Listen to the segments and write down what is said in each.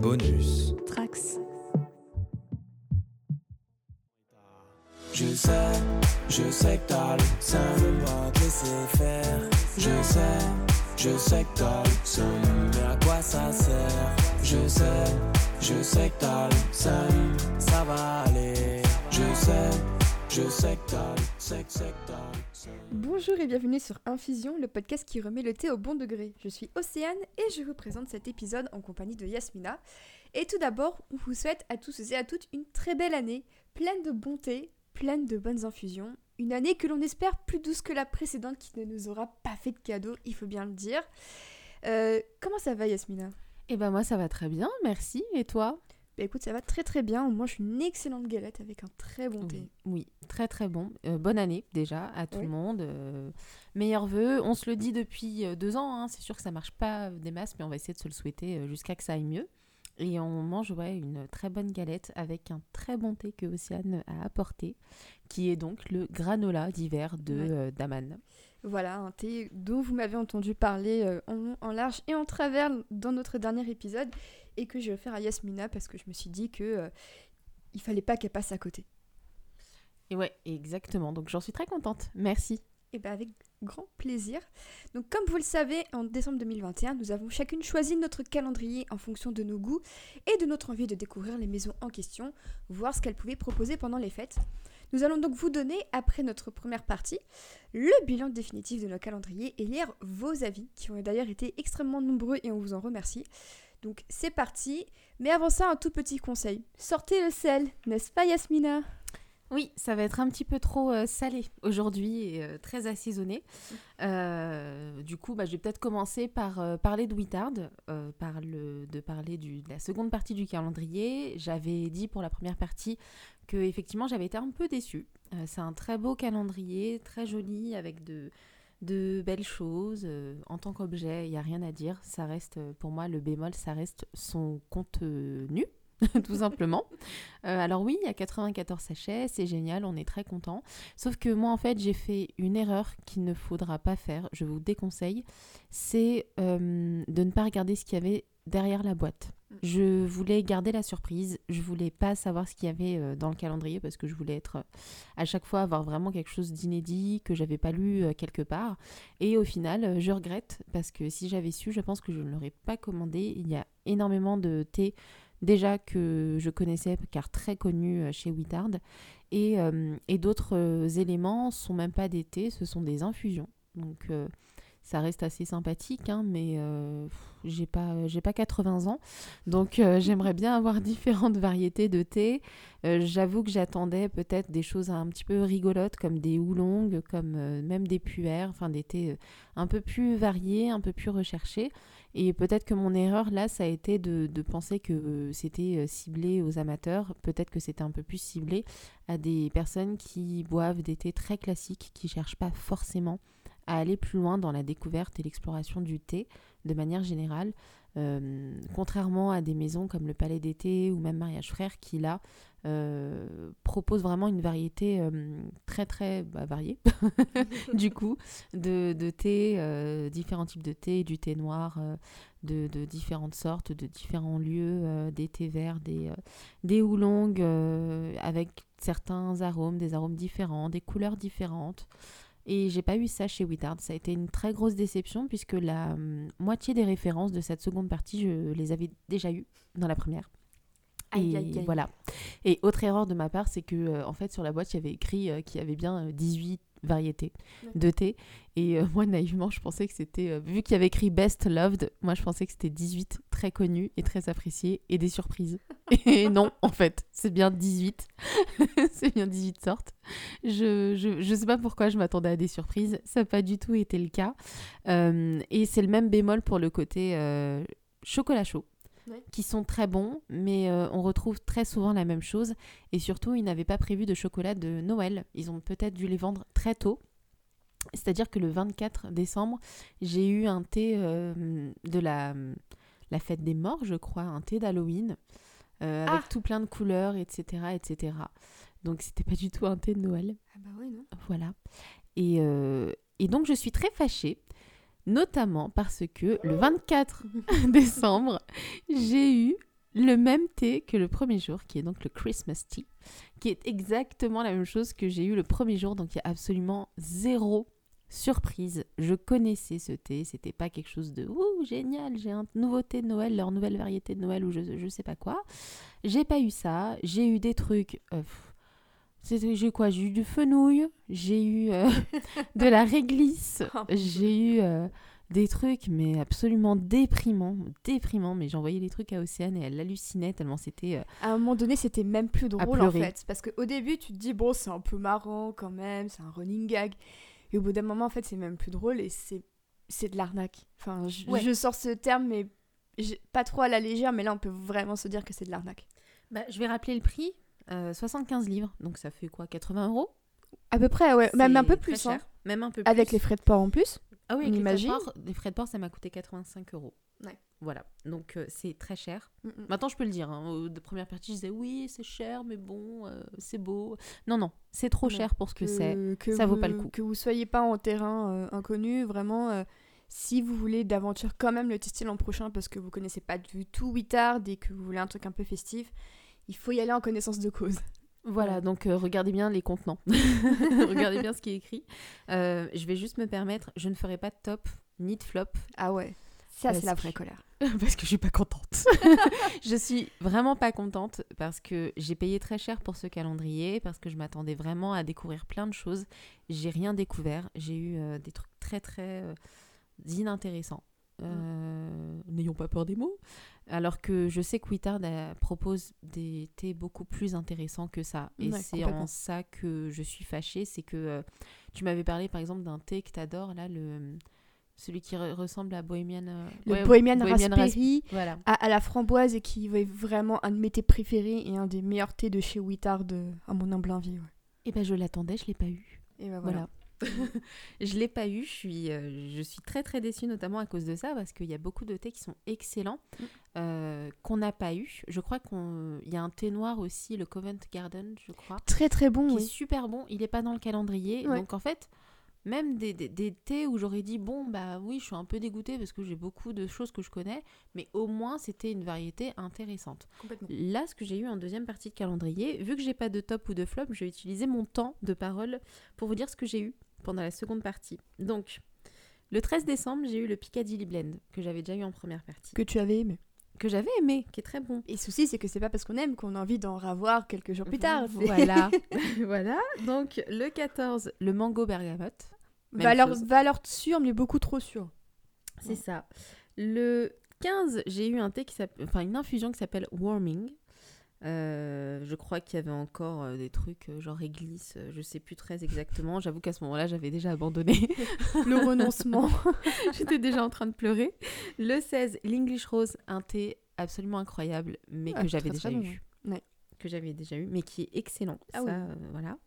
Bonus. Trax. Je sais, je sais que t'as le seum, pas te laisser faire. Je sais, je sais que t'as le seum, mais à quoi ça sert Je sais, je sais que t'as le seum, ça va aller. Je sais, je sais que t'as sais que t'as. Bonjour et bienvenue sur Infusion, le podcast qui remet le thé au bon degré. Je suis Océane et je vous présente cet épisode en compagnie de Yasmina. Et tout d'abord, on vous souhaite à tous et à toutes une très belle année, pleine de bonté, pleine de bonnes infusions. Une année que l'on espère plus douce que la précédente qui ne nous aura pas fait de cadeaux, il faut bien le dire. Euh, comment ça va Yasmina? Eh ben moi ça va très bien, merci. Et toi? Bah écoute, ça va très très bien. Moi, je suis une excellente galette avec un très bon thé. Oui, très très bon. Euh, bonne année déjà à tout Oui. le monde. Euh, meilleurs vœux. On se le dit depuis euh, deux ans. hein. C'est sûr que ça marche pas des masses, mais on va essayer de se le souhaiter euh, jusqu'à que ça aille mieux. Et on mange ouais, une très bonne galette avec un très bon thé que Océane a apporté, qui est donc le granola d'hiver de Ouais. euh, Daman. Voilà, un thé dont vous m'avez entendu parler euh, en en large et en travers dans notre dernier épisode et que j'ai offert à Yasmina parce que je me suis dit que euh, il fallait pas qu'elle passe à côté. Et ouais, exactement. Donc j'en suis très contente. Merci. Et bien avec grand plaisir. Donc comme vous le savez, en décembre 2021, nous avons chacune choisi notre calendrier en fonction de nos goûts et de notre envie de découvrir les maisons en question, voir ce qu'elles pouvaient proposer pendant les fêtes. Nous allons donc vous donner, après notre première partie, le bilan définitif de nos calendriers et lire vos avis, qui ont d'ailleurs été extrêmement nombreux et on vous en remercie. Donc c'est parti, mais avant ça, un tout petit conseil. Sortez le sel, n'est-ce pas Yasmina? Oui, ça va être un petit peu trop euh, salé aujourd'hui et euh, très assaisonné. Euh, du coup, bah, je vais peut-être commencer par parler de Wittard, par le- de parler du- de la seconde partie du calendrier. J'avais dit pour la première partie que effectivement j'avais été un peu déçue. C'est un très beau calendrier, très joli, avec de, de belles choses. En tant qu'objet, il n'y a rien à dire. Ça reste, pour moi, le bémol, ça reste son contenu, tout simplement. Euh, alors oui, il y a 94 sachets, c'est génial, on est très content. Sauf que moi, en fait, j'ai fait une erreur qu'il ne faudra pas faire, je vous déconseille, c'est euh, de ne pas regarder ce qu'il y avait derrière la boîte. Mm. Je voulais garder la surprise, je voulais pas savoir ce qu'il y avait euh, dans le calendrier parce que je voulais être à chaque fois avoir vraiment quelque chose d'inédit que j'avais pas lu quelque part. Et au final, je regrette parce que si j'avais su, je pense que je ne l'aurais pas commandé. Il y a énormément de thé déjà que je connaissais car très connu euh, chez Wittard et, euh, et d'autres euh, éléments sont même pas des thés, ce sont des infusions. Donc ça reste assez sympathique, hein, mais euh, j'ai pas j'ai pas 80 ans, donc euh, j'aimerais bien avoir différentes variétés de thé. Euh, J'avoue que j'attendais peut-être des choses un petit peu rigolotes comme des oolongs, comme euh, même des puères, enfin des thés euh, un peu plus variés, un peu plus recherchés. Et peut-être que mon erreur là, ça a été de, de penser que euh, c'était euh, ciblé aux amateurs. Peut-être que c'était un peu plus ciblé à des personnes qui boivent des thés très classiques, qui cherchent pas forcément à aller plus loin dans la découverte et l'exploration du thé de manière générale. Euh, contrairement à des maisons comme le Palais d'été ou même Mariage Frère qui là euh, proposent vraiment une variété euh, très très bah, variée du coup de, de thé, euh, différents types de thé, du thé noir, de, de différentes sortes, de différents lieux, des thés verts, des, des avec certains arômes, des arômes différents, des couleurs différentes. Et j'ai pas eu ça chez Wittard. Ça a été une très grosse déception puisque la hum, moitié des références de cette seconde partie, je les avais déjà eues dans la première. Aïe, Et aïe, aïe. voilà. Et autre erreur de ma part, c'est que euh, en fait sur la boîte, il y avait écrit euh, qu'il y avait bien euh, 18 variétés D'accord. de thé. Et euh, moi, naïvement, je pensais que c'était, euh, vu qu'il y avait écrit Best Loved, moi je pensais que c'était 18 très connus et très appréciés et des surprises. Et non, en fait, c'est bien 18. c'est bien 18 sortes. Je, je, je sais pas pourquoi je m'attendais à des surprises. Ça n'a pas du tout été le cas. Euh, et c'est le même bémol pour le côté euh, chocolat chaud. Ouais. qui sont très bons, mais euh, on retrouve très souvent la même chose. Et surtout, ils n'avaient pas prévu de chocolat de Noël. Ils ont peut-être dû les vendre très tôt. C'est-à-dire que le 24 décembre, j'ai eu un thé euh, de la, la fête des morts, je crois, un thé d'Halloween, euh, avec Ah tout plein de couleurs, etc. etc. Donc, c'était pas du tout un thé de Noël. Ah bah ouais, non Voilà. Et, et donc, je suis très fâchée, notamment parce que le 24 décembre, j'ai eu le même thé que le premier jour, qui est donc le Christmas tea, qui est exactement la même chose que j'ai eu le premier jour, donc il y a absolument zéro surprise. Je connaissais ce thé, c'était pas quelque chose de ouh génial, j'ai un nouveau thé de Noël, leur nouvelle variété de Noël ou je, je sais pas quoi. J'ai pas eu ça, j'ai eu des trucs. euh, j'ai eu quoi? J'ai eu du fenouil, j'ai eu euh, de la réglisse, Oh, j'ai eu euh, des trucs mais absolument déprimants, déprimants. Mais j'envoyais les trucs à Océane et elle hallucinait tellement c'était. euh, À un moment donné, c'était même plus drôle en fait. Parce qu'au début, tu te dis, bon, c'est un peu marrant quand même, c'est un running gag. Et au bout d'un moment, en fait, c'est même plus drôle et c'est, c'est de l'arnaque. Enfin, je, Ouais. je sors ce terme, mais pas trop à la légère, mais là, on peut vraiment se dire que c'est de l'arnaque. Bah, je vais rappeler le prix. Euh, 75 livres, donc ça fait quoi 80 euros? À peu près, ouais. Même un C'est peu plus, hein. cher. Même un peu Avec plus. les frais de port en plus. Ah oui, on avec les frais, de port, les frais de port, ça m'a coûté 85 euros. Ouais. Voilà, donc euh, c'est très cher. Mm, mm. Maintenant, je peux le dire. Hein. De première partie, je disais oui, c'est cher, mais bon, euh, c'est beau. Non, non, c'est trop Non, cher pour ce que, c'est. que ça vaut vous- pas le coup. Que vous soyez pas en terrain euh, inconnu, vraiment, euh, si vous voulez d'aventure quand même le tester l'an prochain parce que vous connaissez pas du tout Wittard et que vous voulez un truc un peu festif, il faut y aller en connaissance de cause. Voilà, donc euh, regardez bien les contenants. regardez bien ce qui est écrit. Euh, je vais juste me permettre, je ne ferai pas de top ni de flop Ah ouais, ça c'est la que- vraie colère. parce que je suis pas contente. je suis vraiment pas contente parce que j'ai payé très cher pour ce calendrier, parce que je m'attendais vraiment à découvrir plein de choses. J'ai rien découvert. J'ai eu euh, des trucs très très inintéressants. Euh, N'ayons pas peur des mots. Alors que je sais que Wittard propose des thés beaucoup plus intéressants que ça. Et Ouais, c'est en ça que je suis fâchée. C'est que euh, tu m'avais parlé par exemple d'un thé que t'adores, là, le, celui qui re- ressemble à Bohemian. euh, Le ouais, Bohemian, Bohemian Raspberry Voilà. à, à la framboise et qui est vraiment un de mes thés préférés et un des meilleurs thés de chez Wittard euh, à mon humble envie. ouais. Et ben je l'attendais, je l'ai pas eu. Et ben Voilà. voilà. je l'ai pas eu, je suis, euh, je suis très très déçue notamment à cause de ça parce qu'il y a beaucoup de thés qui sont excellents Mm. Euh, qu'on n'a pas eu. Je crois qu'il y a un thé noir aussi, le Covent Garden, je crois, Très très bon, qui est super bon. Il est pas dans le calendrier, Ouais. donc en fait. Même des, des, des thés où j'aurais dit, bon, bah oui, je suis un peu dégoûtée parce que j'ai beaucoup de choses que je connais, mais au moins c'était une variété intéressante. Complètement. Là, ce que j'ai eu en deuxième partie de calendrier, vu que j'ai pas de top ou de flop, je vais utiliser mon temps de parole pour vous dire ce que j'ai eu pendant la seconde partie. Donc, le 13 décembre, j'ai eu le Piccadilly Blend que j'avais déjà eu en première partie, Que tu avais aimé. Que j'avais aimé, qui est très bon. Et le souci, c'est que c'est pas parce qu'on aime qu'on a envie d'en revoir quelques jours plus tard. c'est- Voilà, voilà. Donc, le 14, le mango bergamote. Valeur, valeur sûre, mais beaucoup trop sûre. C'est ça. Le 15, j'ai eu un thé qui s'appelle, enfin une infusion qui s'appelle Warming. Euh, je crois qu'il y avait encore euh, des trucs euh, genre réglisse, euh, je sais plus très exactement. J'avoue qu'à ce moment-là, j'avais déjà abandonné. Le renoncement. J'étais déjà en train de pleurer. Le 16, l'English Rose, un thé absolument incroyable, mais Ah, que j'avais déjà bon, eu. ouais. Que j'avais déjà eu, mais qui est excellent. Ah Ça, oui. voilà.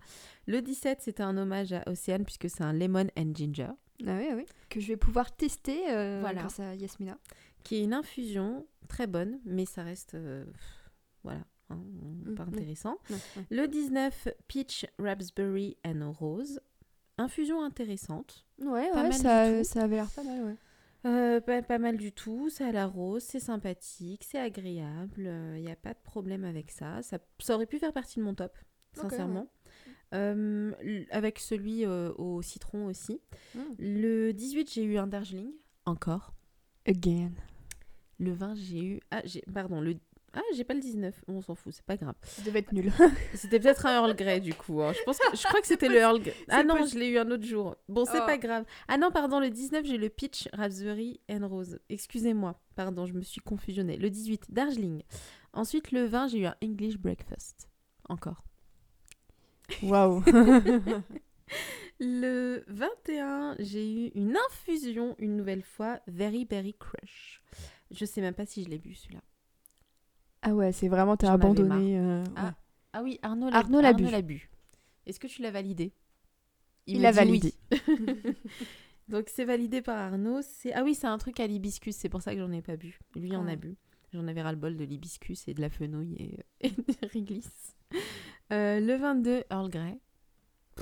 Le 17, c'était un hommage à Océane, puisque c'est un lemon and ginger. Ah oui, oui. Que je vais pouvoir tester Voilà. grâce à Yasmina. qui est une infusion très bonne, mais ça reste voilà, hein, pas Mhm. intéressant. Ouais. Le 19, peach, raspberry and rose. Infusion intéressante. Ouais, Pas ouais, mal ça, ça avait l'air pas mal, ouais. Euh, pas, pas mal du tout, c'est à la rose, c'est sympathique, c'est agréable, il n'y a pas de problème avec ça. ça. ça aurait pu faire partie de mon top, sincèrement. Euh, avec celui euh, au citron aussi. Mm. Le 18, j'ai eu un Darjeeling, encore. Again. Le 20, j'ai eu. Ah, j'ai... pardon, le. Ah, j'ai pas le 19. On s'en fout, c'est pas grave. Ça devait être nul. C'était peut-être un Earl Grey du coup. hein. Je, pense que... je crois que c'était le Earl Grey. Ah non, possible. je l'ai eu un autre jour. Bon, c'est Oh. pas grave. Ah non, pardon, le 19, j'ai le Peach, Raspberry and Rose. Excusez-moi, pardon, je me suis confusionnée. Le 18, Darjeeling. Ensuite, le 20, j'ai eu un English Breakfast. Encore. Waouh. Le 21, j'ai eu une infusion, une nouvelle fois, Very Berry Crush. Je sais même pas si je l'ai bu celui-là. Ah ouais, c'est vraiment, t'as abandonné. euh, Ah, ouais. Ah oui, Arnaud Arnaud l'a bu. Est-ce que tu l'as validé? Il l'a validé. oui. Donc c'est validé par Arnaud. Ah oui, c'est un truc à l'hibiscus. C'est pour ça que j'en ai pas bu. Lui en Ah. a bu. J'en avais ras le bol de l'hibiscus et de la fenouil et, et de réglisse. Euh, le 22, Earl Grey.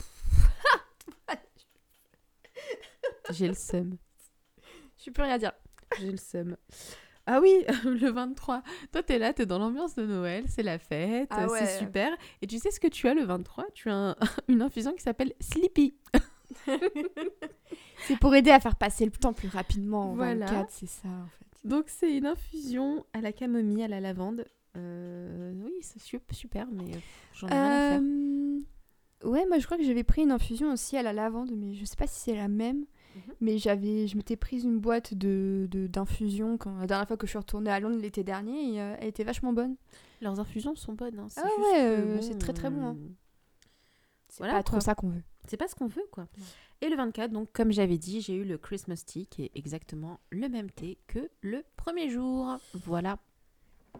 J'ai le seum. Je peux rien dire. J'ai le seum. Ah oui, le 23. Toi, t'es là, t'es dans l'ambiance de Noël, c'est la fête, Ah ouais. c'est super. Et tu sais ce que tu as le 23 Tu as un- une infusion qui s'appelle Sleepy. C'est pour aider à faire passer le temps plus rapidement en Voilà. 24, c'est ça en fait. Donc, c'est une infusion à la camomille, à la lavande. Euh, oui, c'est su- super, mais euh, j'en ai rien à faire. Euh, Ouais, moi je crois que j'avais pris une infusion aussi à la lavande, mais je sais pas si c'est la même. Mhm. Mais j'avais, je m'étais prise une boîte de de- d'infusion quand la dernière fois que je suis retournée à Londres l'été dernier, et, euh, elle était vachement bonne. Leurs infusions sont bonnes. hein, c'est Ah juste ouais, que, euh, bon, c'est très, très bon, hein. euh, C'est Voilà, pas trop quoi. ça qu'on veut. C'est pas ce qu'on veut, quoi. Et le 24, donc, comme j'avais dit, j'ai eu le Christmas tea, qui est exactement le même thé que le premier jour. Voilà.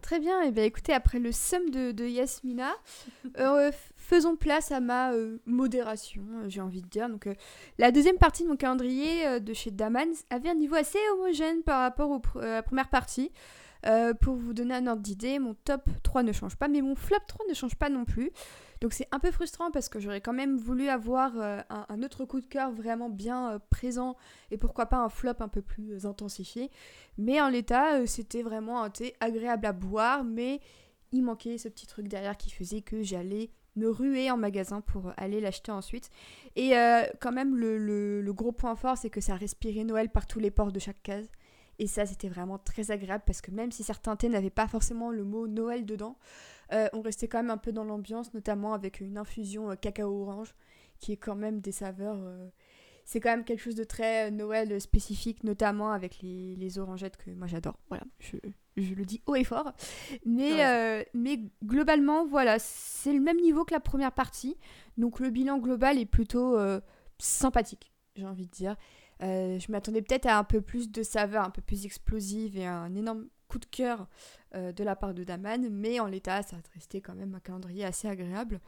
Très bien, et bien écoutez, après le somme de, de Yasmina, euh, faisons place à ma euh, modération, euh, j'ai envie de dire. Donc, euh, la deuxième partie de mon calendrier de chez Daman avait un niveau assez homogène par rapport au pr- à la première partie. Pour vous donner un ordre d'idée, mon top 3 ne change pas, mais mon flop 3 ne change pas non plus. Donc c'est un peu frustrant parce que j'aurais quand même voulu avoir euh, un, autre coup de cœur vraiment bien euh, présent et pourquoi pas un flop un peu plus euh, intensifié. Mais en l'état, c'était vraiment un thé agréable à boire, mais il manquait ce petit truc derrière qui faisait que j'allais me ruer en magasin pour aller l'acheter ensuite. Et quand même, le, gros point fort, c'est que ça respirait Noël par tous les pores de chaque case. Et ça, c'était vraiment très agréable parce que même si certains thés n'avaient pas forcément le mot Noël dedans, euh, on restait quand même un peu dans l'ambiance, notamment avec une infusion euh, cacao orange, qui est quand même des saveurs. euh, c'est quand même quelque chose de très Noël spécifique, notamment avec les, les orangettes que moi j'adore. Voilà, je, je le dis haut et fort. Mais, euh, mais globalement, voilà, c'est le même niveau que la première partie. Donc le bilan global est plutôt sympathique, j'ai envie de dire. Euh, je m'attendais peut-être à un peu plus de saveurs, un peu plus explosives et un énorme coup de cœur euh, de la part de Daman, mais en l'état, ça restait quand même un calendrier assez agréable.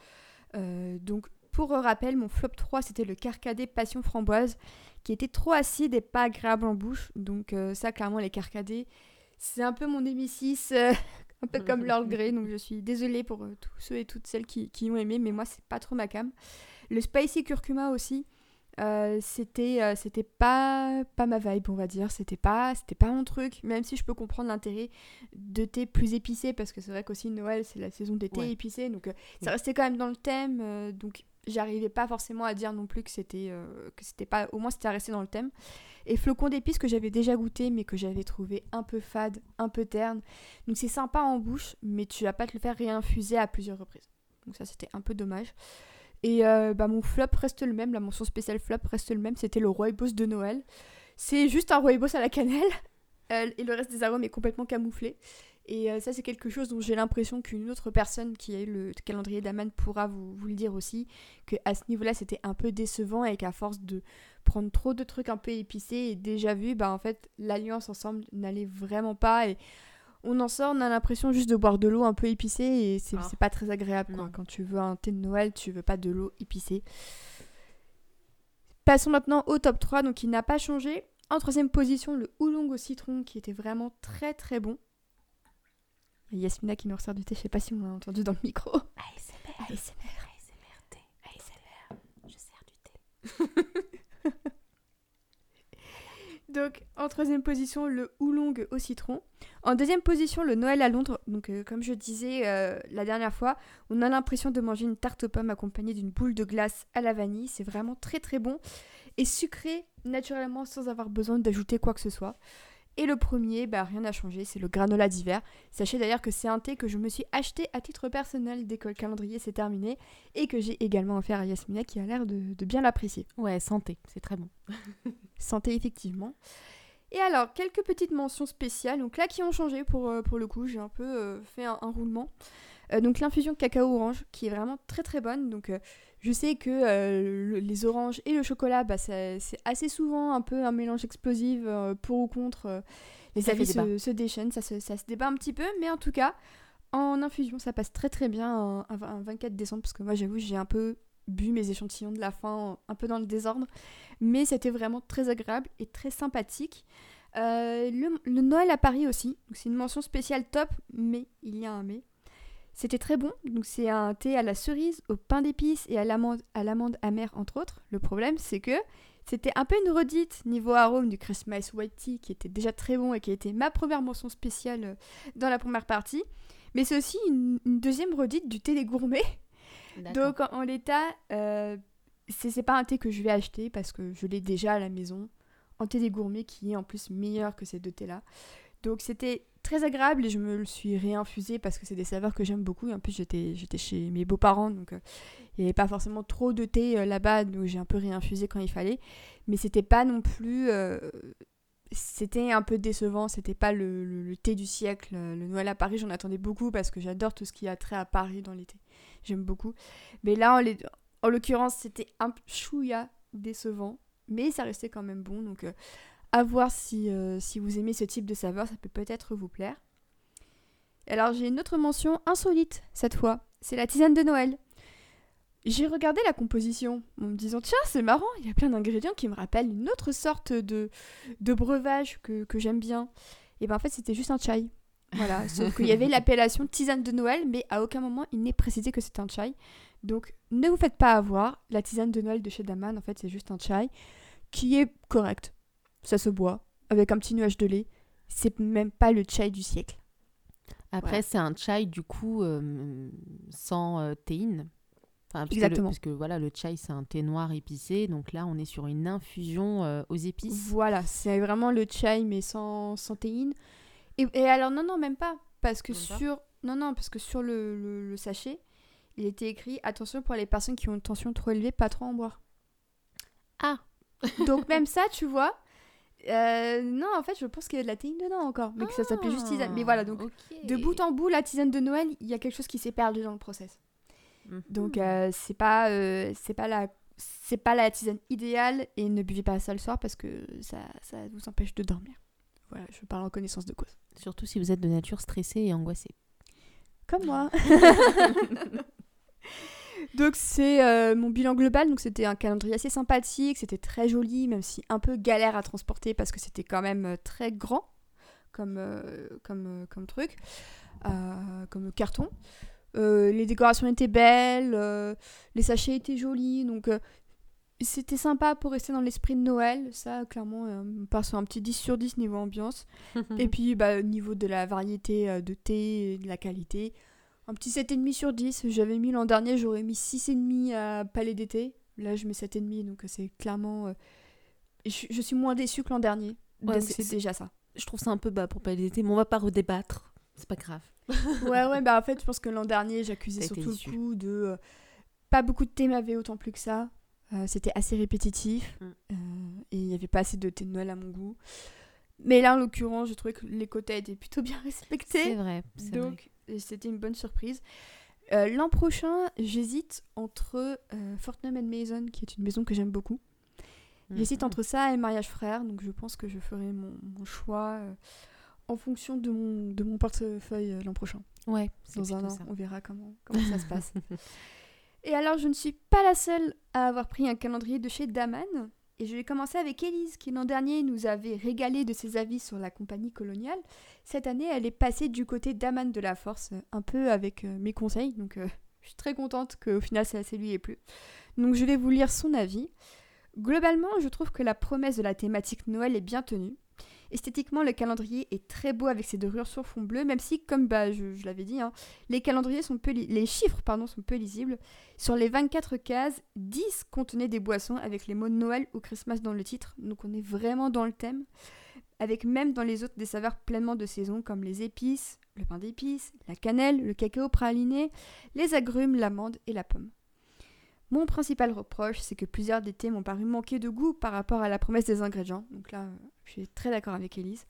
Euh, donc, pour rappel, mon flop 3, c'était le carcadé passion framboise, qui était trop acide et pas agréable en bouche. Donc, ça, clairement, les carcadés, c'est un peu mon némésis, euh, un peu comme l'Earl Grey. Donc, je suis désolée pour tous ceux et toutes celles qui, qui ont aimé, mais moi, c'est pas trop ma cam. Le spicy curcuma aussi, euh, c'était euh, c'était pas pas ma vibe on va dire. C'était pas c'était pas mon truc. Même si je peux comprendre l'intérêt de thé plus épicé parce que c'est vrai qu'aussi Noël c'est la saison des thés Ouais. épicés donc euh, ça restait quand même dans le thème donc j'arrivais pas forcément à dire non plus que c'était que c'était pas au moins c'était resté dans le thème. Et flocon d'épices que j'avais déjà goûté mais que j'avais trouvé un peu fade un peu terne. Donc c'est sympa en bouche mais tu vas pas te le faire réinfuser à plusieurs reprises. Donc ça c'était un peu dommage et euh, bah, mon flop reste le même, la mention spéciale flop reste le même, c'était le rooibos de Noël. C'est juste un rooibos à la cannelle, euh, et le reste des arômes est complètement camouflé. Et euh, ça, c'est quelque chose dont j'ai l'impression qu'une autre personne qui a eu le calendrier d'Aman pourra vous, le dire aussi, que à ce niveau-là, c'était un peu décevant et qu'à force de prendre trop de trucs un peu épicés et déjà vus, bah en fait, l'alliance ensemble n'allait vraiment pas. Et on en sort, on a l'impression juste de boire de l'eau un peu épicée et c'est Ah. pas très agréable. Quoi. Quand tu veux un thé de Noël, tu veux pas de l'eau épicée. Passons maintenant au top 3, donc il n'a pas changé. En troisième position, le oolong au citron qui était vraiment très très bon. Yasmina qui nous ressort du thé, je sais pas si on l'a entendu dans le micro. ASMR. ASMR. ASMR thé. ASMR. Je sers du thé. Donc en troisième position, le oolong au citron. En deuxième position, le Noël à Londres. Donc euh, comme je disais euh, la dernière fois, on a l'impression de manger une tarte aux pommes accompagnée d'une boule de glace à la vanille. C'est vraiment très très bon et sucré naturellement sans avoir besoin d'ajouter quoi que ce soit. Et le premier, bah, rien n'a changé, c'est le granola d'hiver. Sachez d'ailleurs que c'est un thé que je me suis acheté à titre personnel dès que le calendrier s'est terminé et que j'ai également offert à Yasmina qui a l'air de- de bien l'apprécier. Ouais, santé, c'est très bon. Santé, effectivement. Et alors, quelques petites mentions spéciales, donc là qui ont changé pour, euh, pour le coup, j'ai un peu euh, fait un, un roulement. Euh, donc l'infusion cacao orange, qui est vraiment très très bonne. Donc je sais que le- les oranges et le chocolat, bah, c'est assez souvent un peu un mélange explosif pour ou contre. les Ça avis se, se déchaînent, ça se, ça se débat un petit peu, mais en tout cas, en infusion, ça passe très très bien un, un- un 24 décembre, parce que moi j'avoue, j'ai un peu bu mes échantillons de la fin un peu dans le désordre mais c'était vraiment très agréable et très sympathique. Euh, le, Noël à Paris aussi, c'est une mention spéciale top, mais il y a un mais. C'était très bon, donc c'est un thé à la cerise, au pain d'épices et à l'amande, amère entre autres. Le problème c'est que C'était un peu une redite niveau arôme du Christmas White Tea qui était déjà très bon et qui a été ma première mention spéciale euh, dans la première partie. Mais c'est aussi une, une deuxième redite du thé des gourmets. Donc en, l'état, euh, c'est pas un thé que je vais acheter parce que je l'ai déjà à la maison. En thé des gourmets qui est en plus meilleur que ces deux thés-là. Donc c'était très agréable et je me le suis réinfusé parce que c'est des saveurs que j'aime beaucoup. Et en plus j'étais chez mes beaux-parents donc euh, il n'y avait pas forcément trop de thé euh, là-bas donc j'ai un peu réinfusé quand il fallait. Mais c'était pas non plus... euh, c'était un peu décevant, c'était pas le- le thé du siècle. Le Noël à Paris, j'en attendais beaucoup parce que j'adore tout ce qui a trait à Paris dans l'été. J'aime beaucoup. Mais là, en, l'occurrence, c'était un chouïa décevant, mais ça restait quand même bon. Donc, euh, à voir si, euh, si vous aimez ce type de saveur, ça peut peut-être vous plaire. Alors, j'ai une autre mention insolite cette fois. C'est la tisane de Noël. J'ai regardé la composition en me disant tiens c'est marrant il y a plein d'ingrédients qui me rappellent une autre sorte de, de breuvage que, que j'aime bien et ben en fait c'était juste un chai voilà sauf qu'il y avait l'appellation tisane de Noël mais à aucun moment il n'est précisé que c'est un chai donc ne vous faites pas avoir la tisane de Noël de chez Daman en fait c'est juste un chai qui est correct ça se boit avec un petit nuage de lait c'est même pas le chai du siècle Après, Voilà. c'est un chai, du coup, euh, sans euh, théine. Enfin, parce que le- Exactement. parce que voilà, le chai, c'est un thé noir épicé. Donc là, on est sur une infusion euh, aux épices. Voilà, c'est vraiment le chai mais sans, sans théine. Et, et alors non non même pas parce que Même sur non non parce que sur le, le- le sachet, il était écrit attention pour les personnes qui ont une tension trop élevée, pas trop en boire. Ah Donc même ça, tu vois. euh, non, en fait, je pense qu'il y a de la théine dedans encore, mais que ça s'appelait juste tisane. Mais voilà, donc ok. de bout en bout, la tisane de Noël, il y a quelque chose qui s'est perdu dans le process. Mhm. Donc euh, c'est pas euh, c'est pas la c'est pas la tisane idéale et ne buvez pas ça le soir parce que ça, ça vous empêche de dormir. Voilà, je parle en connaissance de cause. Surtout si vous êtes de nature stressée et angoissée. Comme moi. donc c'est euh, mon bilan global. Donc c'était un calendrier assez sympathique, c'était très joli, même si un peu galère à transporter parce que c'était quand même euh, très grand comme, euh, comme, comme truc, euh, comme carton. Les décorations étaient belles, les sachets étaient jolis, donc c'était sympa pour rester dans l'esprit de Noël. Ça, clairement, euh, on sur un petit 10 sur 10 niveau ambiance. Et puis, bah, au niveau de la variété euh, de thé et de la qualité, un petit 7,5 sur 10. J'avais mis l'an dernier, j'aurais mis 6,5 à Palais d'été. Là, je mets 7,5, donc euh, c'est clairement. Je, je suis moins déçue que l'an dernier. Ouais, c'est- déjà ça. Je trouve ça un peu bas pour pas l'été, mais on va pas redébattre. C'est pas grave. Ouais, ouais, bah en fait, je pense que l'an dernier, j'accusais surtout le coup de. euh, pas beaucoup de thé m'avait autant plu que ça. Euh, C'était assez répétitif. Mm. euh, et il n'y avait pas assez de thé de Noël à mon goût. Mais là, en l'occurrence, je trouvais que les quotas étaient plutôt bien respectés. C'est vrai. Donc, euh, c'était une bonne surprise. Euh, L'an prochain, j'hésite entre Fortnum and Mason, qui est une maison que j'aime beaucoup. J'hésite Mhm. entre ça et Mariage Frère, donc je pense que je ferai mon, mon choix en fonction de mon, de mon portefeuille l'an prochain. Ouais, c'est Dans un an, ça. on verra comment, comment ça se passe. Et alors, je ne suis pas la seule à avoir pris un calendrier de chez Daman. Et je vais commencer avec Élise, qui l'an dernier nous avait régalé de ses avis sur la compagnie coloniale. Cette année, elle est passée du côté d'Aman de la Force, un peu avec euh, mes conseils. Donc, euh, je suis très contente qu'au final, ça, ça lui ait plu. Donc, je vais vous lire son avis. Globalement, je trouve que la promesse de la thématique Noël est bien tenue. Esthétiquement, le calendrier est très beau avec ses dorures sur fond bleu, même si, comme bah, je, l'avais dit, hein, les calendriers sont peu les chiffres sont peu lisibles. Sur les 24 cases, 10 contenaient des boissons avec les mots Noël ou Christmas dans le titre, donc on est vraiment dans le thème. Avec même dans les autres des saveurs pleinement de saison comme les épices, le pain d'épices, la cannelle, le cacao praliné, les agrumes, l'amande et la pomme. Mon principal reproche, c'est que plusieurs des thés m'ont paru manquer de goût par rapport à la promesse des ingrédients. Donc là, euh, je suis très d'accord avec Elise.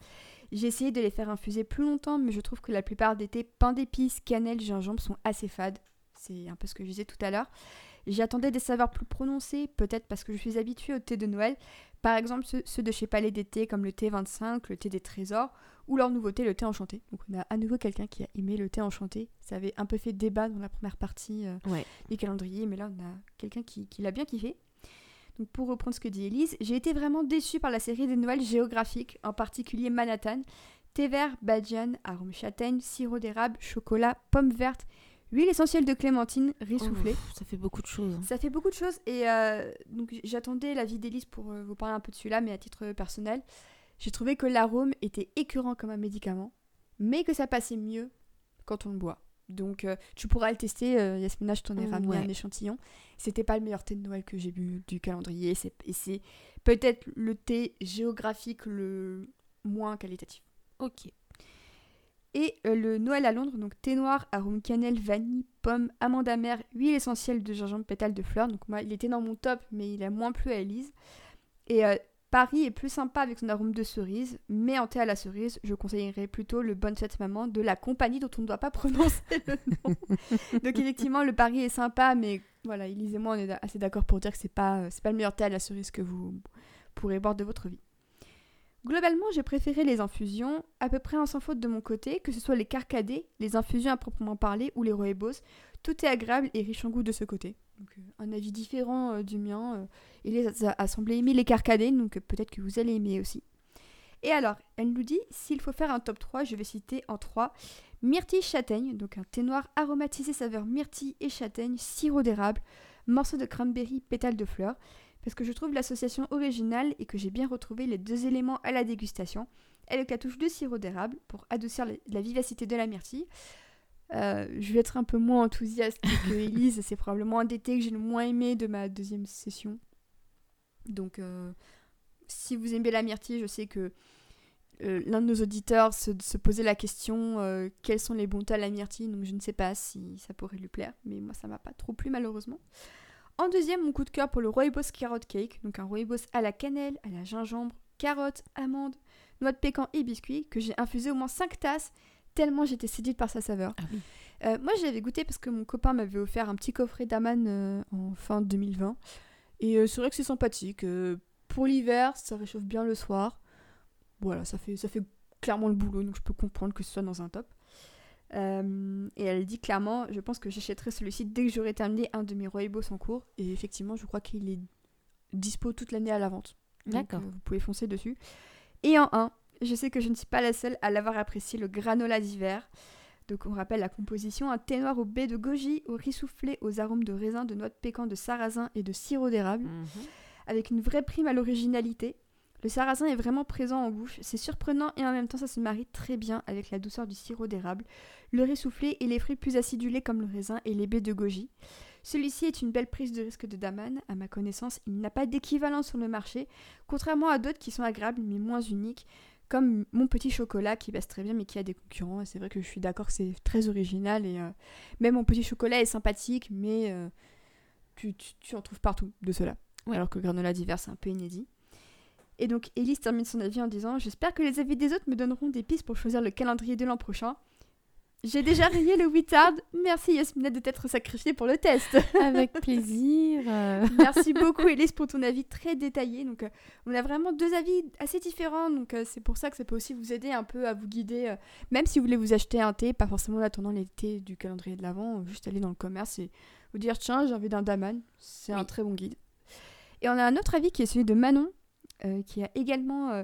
J'ai essayé de les faire infuser plus longtemps, mais je trouve que la plupart des thés pain d'épices, cannelle, gingembre sont assez fades. C'est un peu ce que je disais tout à l'heure. J'attendais des saveurs plus prononcées, peut-être parce que je suis habituée au thé de Noël. Par exemple, ceux, de chez Palais d'été, comme le thé 25, le thé des trésors, ou leur nouveauté, le thé enchanté. Donc on a à nouveau quelqu'un qui a aimé le thé enchanté. Ça avait un peu fait débat dans la première partie euh, Ouais. du calendrier, mais là on a quelqu'un qui, qui l'a bien kiffé. Donc pour reprendre ce que dit Elise, j'ai été vraiment déçue par la série des Noëls géographiques, en particulier Manhattan. Thé vert, badiane, arôme châtaigne, sirop d'érable, chocolat, pomme verte, huile essentielle de clémentine, riz soufflé. Oh, ça fait beaucoup de choses. hein. Ça fait beaucoup de choses et euh, donc j'attendais l'avis d'Élise pour euh, vous parler un peu de celui-là, mais à titre personnel, j'ai trouvé que l'arôme était écœurant comme un médicament, mais que ça passait mieux quand on le boit. Donc euh, tu pourras le tester, euh, Yasmina, je t'en ai ramené Ouais. un échantillon. C'était pas le meilleur thé de Noël que j'ai bu du calendrier, et c'est peut-être le thé géographique le moins qualitatif. Ok. Et euh, le Noël à Londres, donc thé noir, arôme cannelle, vanille, pomme, amande amère, huile essentielle de gingembre, pétales de fleurs. Donc moi, il était dans mon top, mais il a moins plu à Elise. Et euh, Paris est plus sympa avec son arôme de cerise, mais en thé à la cerise, je conseillerais plutôt le Bonne Fête Maman de la compagnie dont on ne doit pas prononcer le nom. donc effectivement, le Paris est sympa, mais voilà, Elise et moi, on est assez d'accord pour dire que c'est pas, c'est pas le meilleur thé à la cerise que vous pourrez boire de votre vie. Globalement, j'ai préféré les infusions, à peu près un sans faute de mon côté, que ce soit les carcadés, les infusions à proprement parler ou les rooibos. Tout est agréable et riche en goût de ce côté. Euh, un avis différent euh, du mien. euh, il les a, semblé aimer les carcadés, donc euh, peut-être que vous allez aimer aussi. Et alors, elle nous dit, s'il faut faire un top 3, je vais citer en 3, myrtille châtaigne, donc un thé noir aromatisé saveur myrtille et châtaigne, sirop d'érable, morceau de cranberry, pétales de fleurs parce que je trouve l'association originale et que j'ai bien retrouvé les deux éléments à la dégustation, avec la touche de sirop d'érable pour adoucir la, vivacité de la myrtille. Euh, je vais être un peu moins enthousiaste que Elise, c'est probablement un des thés que j'ai le moins aimé de ma deuxième session. Donc, euh, si vous aimez la myrtille, je sais que euh, l'un de nos auditeurs se, posait la question quels sont les bons thés à la myrtille, donc je ne sais pas si ça pourrait lui plaire, mais moi ça m'a pas trop plu malheureusement. En deuxième, mon coup de cœur pour le rooibos carrot cake, donc un rooibos à la cannelle, à la gingembre, carotte, amande, noix de pécan et biscuit, que j'ai infusé au moins 5 tasses, tellement j'étais séduite par sa saveur. Ah oui. Euh, moi, j'avais goûté parce que mon copain m'avait offert un petit coffret d'Aman euh, en fin 2020. Et euh, c'est vrai que c'est sympathique. Pour l'hiver, ça réchauffe bien le soir. Voilà, ça fait, ça fait clairement le boulot, donc je peux comprendre que ce soit dans un top. Euh, et elle dit clairement, je pense que j'achèterai celui-ci dès que j'aurai terminé un de mes rooibos en cours. Et effectivement, je crois qu'il est dispo toute l'année à la vente. D'accord. euh, vous pouvez foncer dessus. Et en 1, je sais que je ne suis pas la seule à l'avoir apprécié, le granola d'hiver. Donc on rappelle la composition, un thé noir au baie de goji, au riz soufflé, aux arômes de raisin, de noix de pécan, de sarrasin et de sirop d'érable, Mhm. avec une vraie prime à l'originalité. Le sarrasin est vraiment présent en bouche, c'est surprenant et en même temps ça se marie très bien avec la douceur du sirop d'érable, le riz soufflé et les fruits plus acidulés comme le raisin et les baies de goji. Celui-ci est une belle prise de risque de Daman, à ma connaissance, il n'a pas d'équivalent sur le marché, contrairement à d'autres qui sont agréables mais moins uniques, comme mon petit chocolat qui passe très bien mais qui a des concurrents. C'est vrai que je suis d'accord que c'est très original et euh, même mon petit chocolat est sympathique, mais euh, tu, tu- tu en trouves partout de cela. Ouais. Alors que le granola d'hiver c'est un peu inédit. Et donc Elise termine son avis en disant J'espère que les avis des autres me donneront des pistes pour choisir le calendrier de l'an prochain. J'ai déjà rayé le Wittard. Merci Yasmina de t'être sacrifiée pour le test. Avec plaisir. Merci beaucoup Elise pour ton avis très détaillé. Donc euh, on a vraiment deux avis assez différents. Donc euh, c'est pour ça que ça peut aussi vous aider un peu à vous guider. euh, même si vous voulez vous acheter un thé, pas forcément en attendant les thés du calendrier de l'avant, juste aller dans le commerce et vous dire tiens j'ai envie d'un Daman. C'est un très bon guide. Et on a un autre avis qui est celui de Manon, euh, qui a également euh,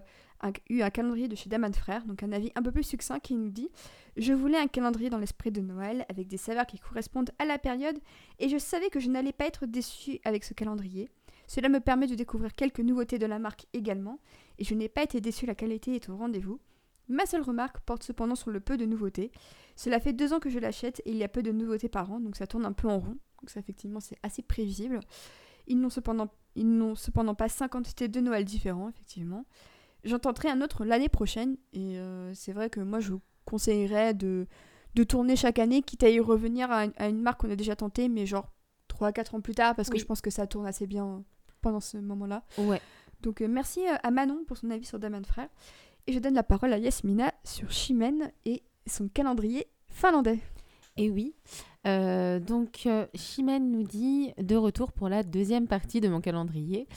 eu un calendrier de chez Daman Frères, donc un avis un peu plus succinct qui nous dit Je voulais un calendrier dans l'esprit de Noël, avec des saveurs qui correspondent à la période, et je savais que je n'allais pas être déçue avec ce calendrier. Cela me permet de découvrir quelques nouveautés de la marque également, et je n'ai pas été déçue, la qualité est au rendez-vous. Ma seule remarque porte cependant sur le peu de nouveautés. Cela fait deux ans que je l'achète et il y a peu de nouveautés par an, donc ça tourne un peu en rond. Donc ça effectivement c'est assez prévisible. Ils n'ont cependant, ils n'ont cependant pas 50 thés de Noël différents, effectivement. J'en tenterai un autre l'année prochaine, et euh, c'est vrai que moi je vous conseillerais de, de tourner chaque année, quitte à y revenir à, une- à une marque qu'on a déjà tentée, mais genre 3-4 ans plus tard, parce que je pense que ça tourne assez bien pendant ce moment-là. Ouais. Donc euh, merci euh, à Manon pour son avis sur Daman Frère. Et je donne la parole à Yasmina sur Chimène et son calendrier finlandais. Et oui. Euh, donc, euh, Chimène nous dit de retour pour la deuxième partie de mon calendrier.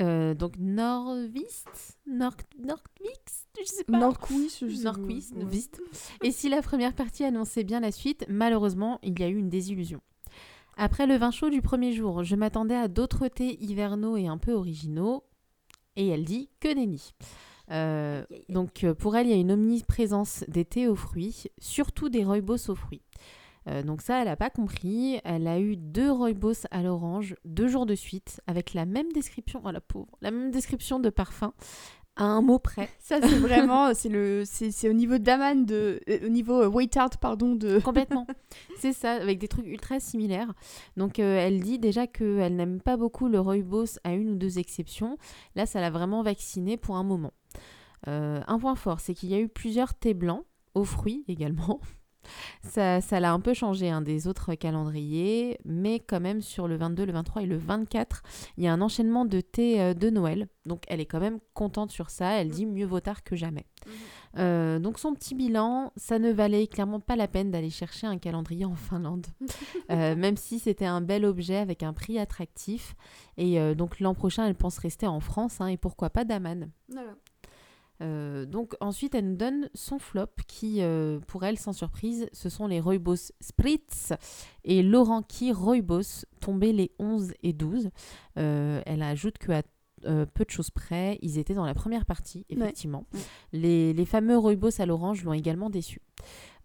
Euh, donc, Norvist Nord Nordvix Je sais pas. Nordquist, je sais. Nordquist, Ouais. Et si la première partie annonçait bien la suite, malheureusement, il y a eu une désillusion. Après le vin chaud du premier jour, je m'attendais à d'autres thés hivernaux et un peu originaux. Et elle dit que nenni. Euh, donc euh, pour elle, il y a une omniprésence des thés aux fruits, surtout des rooibos aux fruits. Euh, donc ça, elle n'a pas compris. Elle a eu deux rooibos à l'orange, deux jours de suite, avec la même description, oh la pauvre, la même description de parfum à un mot près. Ça, c'est vraiment, c'est le, c'est, c'est au niveau d'Aman, de, euh, au niveau euh, Waitard, pardon, de. Complètement. c'est ça, avec des trucs ultra similaires. Donc, euh, elle dit déjà qu'elle n'aime pas beaucoup le rooibos à une ou deux exceptions. Là, ça l'a vraiment vacciné pour un moment. Euh, un point fort, c'est qu'il y a eu plusieurs thés blancs, aux fruits également. Ça, ça l'a un peu changé hein, des autres calendriers, mais quand même sur le 22, le 23 et le 24, il y a un enchaînement de thé euh, de Noël. Donc elle est quand même contente sur ça. Elle dit mieux vaut tard que jamais. Euh, donc son petit bilan, ça ne valait clairement pas la peine d'aller chercher un calendrier en Finlande, Euh, même si c'était un bel objet avec un prix attractif. Et euh, donc l'an prochain, elle pense rester en France hein, et pourquoi pas d'Aman. Voilà. Euh, donc ensuite, elle nous donne son flop qui, euh, pour elle, sans surprise, ce sont les Rooibos Spritz et Laurent qui Rooibos tombés les 11 et 12. Euh, elle ajoute que à euh, peu de choses près, ils étaient dans la première partie, effectivement. Ouais. Les, les fameux Rooibos à l'orange l'ont également déçu.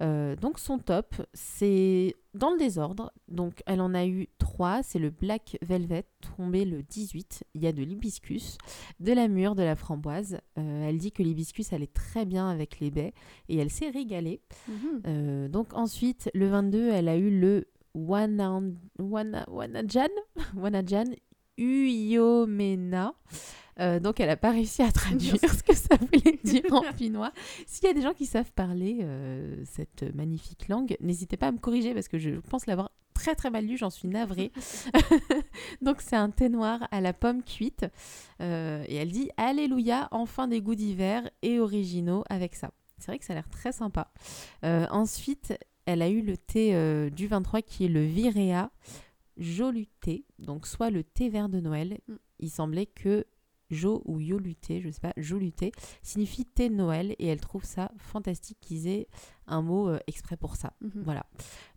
Euh, donc son top, c'est dans le désordre. Donc elle en a eu trois. C'est le Black Velvet tombé le 18. Il y a de l'hibiscus, de la mûre, de la framboise. Euh, elle dit que l'hibiscus allait très bien avec les baies et elle s'est régalée. Mhm. Donc ensuite, le 22, elle a eu le Wanan- Wana- Wanajan, Wanajan Uyomena. Euh, donc elle n'a pas réussi à traduire ce que ça voulait dire en finnois. S'il y a des gens qui savent parler euh, cette magnifique langue, n'hésitez pas à me corriger parce que je pense l'avoir très très mal lu, j'en suis navrée. donc c'est un thé noir à la pomme cuite. Euh, et elle dit Alléluia, enfin des goûts d'hiver et originaux avec ça. C'est vrai que ça a l'air très sympa. Euh, ensuite, elle a eu le thé du 23 qui est le Virea Joluté, donc soit le thé vert de Noël. Mm. Il semblait que Jo ou Yoluté, je sais pas, Joluté, signifie thé de Noël et elle trouve ça fantastique qu'ils aient un mot euh, exprès pour ça. Mhm. Voilà.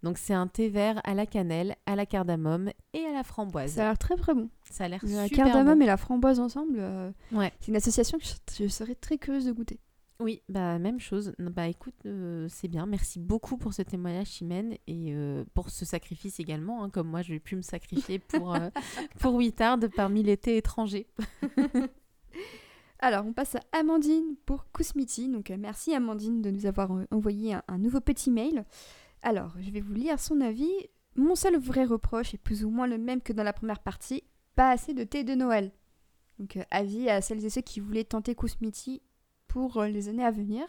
Donc c'est un thé vert à la cannelle, à la cardamome et à la framboise. Ça a l'air très très bon. Ça a l'air La super cardamome bon. et la framboise ensemble, euh, Ouais. c'est une association que je, je serais très curieuse de goûter. Oui, bah même chose. Bah écoute, euh, c'est bien. Merci beaucoup pour ce témoignage, Chimène, et euh, pour ce sacrifice également. hein, comme moi, je vais pu me sacrifier pour euh, pour Wittard parmi les thés étrangers. Alors, on passe à Amandine pour Kousmiti. Donc, merci Amandine de nous avoir envoyé un, un nouveau petit mail. Alors, je vais vous lire son avis. Mon seul vrai reproche est plus ou moins le même que dans la première partie pas assez de thé de Noël. Donc, avis à celles et ceux qui voulaient tenter Kousmiti pour euh, les années à venir.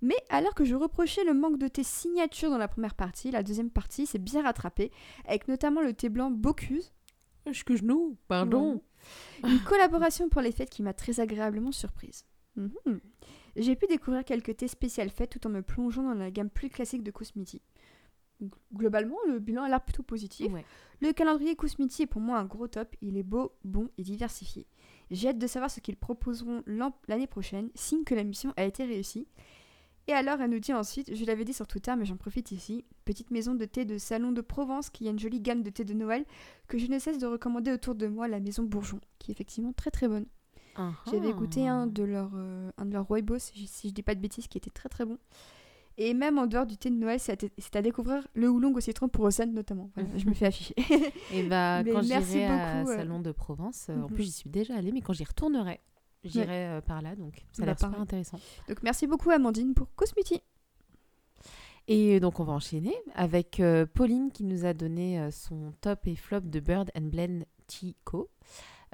Mais alors que je reprochais le manque de thé signature dans la première partie, la deuxième partie s'est bien rattrapée, avec notamment le thé blanc Bocuse, que genou Pardon. une collaboration pour les fêtes qui m'a très agréablement surprise. Mhm. J'ai pu découvrir quelques thés spéciales fêtes tout en me plongeant dans la gamme plus classique de Kousmiti. Donc, Globalement, le bilan a l'air plutôt positif. Ouais. Le calendrier Kousmiti est pour moi un gros top. Il est beau, bon et diversifié. J'ai hâte de savoir ce qu'ils proposeront l'an- l'année prochaine, signe que la mission a été réussie. Et alors, elle nous dit ensuite, je l'avais dit sur Twitter, mais j'en profite ici, petite maison de thé de salon de Provence qui a une jolie gamme de thé de Noël que je ne cesse de recommander autour de moi, la maison Bourgeon, qui est effectivement très très bonne. J'avais goûté un de leurs euh, un de leurs rooibos, si je, si je dis pas de bêtises, qui était très très bon. Et même en dehors du thé de Noël, c'est à, c'est à découvrir le houlong au citron pour Océane notamment. Voilà, je me fais afficher. Et bah, Mais quand merci j'irai beaucoup, euh. Salon de Provence, euh, en Mhm. plus j'y suis déjà allée, mais quand j'y retournerai, j'irai euh, par là, donc ça a Bah, l'air super intéressant. Donc merci beaucoup Amandine pour Cosmiti. Et donc on va enchaîner avec euh, Pauline qui nous a donné euh, son top et flop de Bird and Blend Tea Co.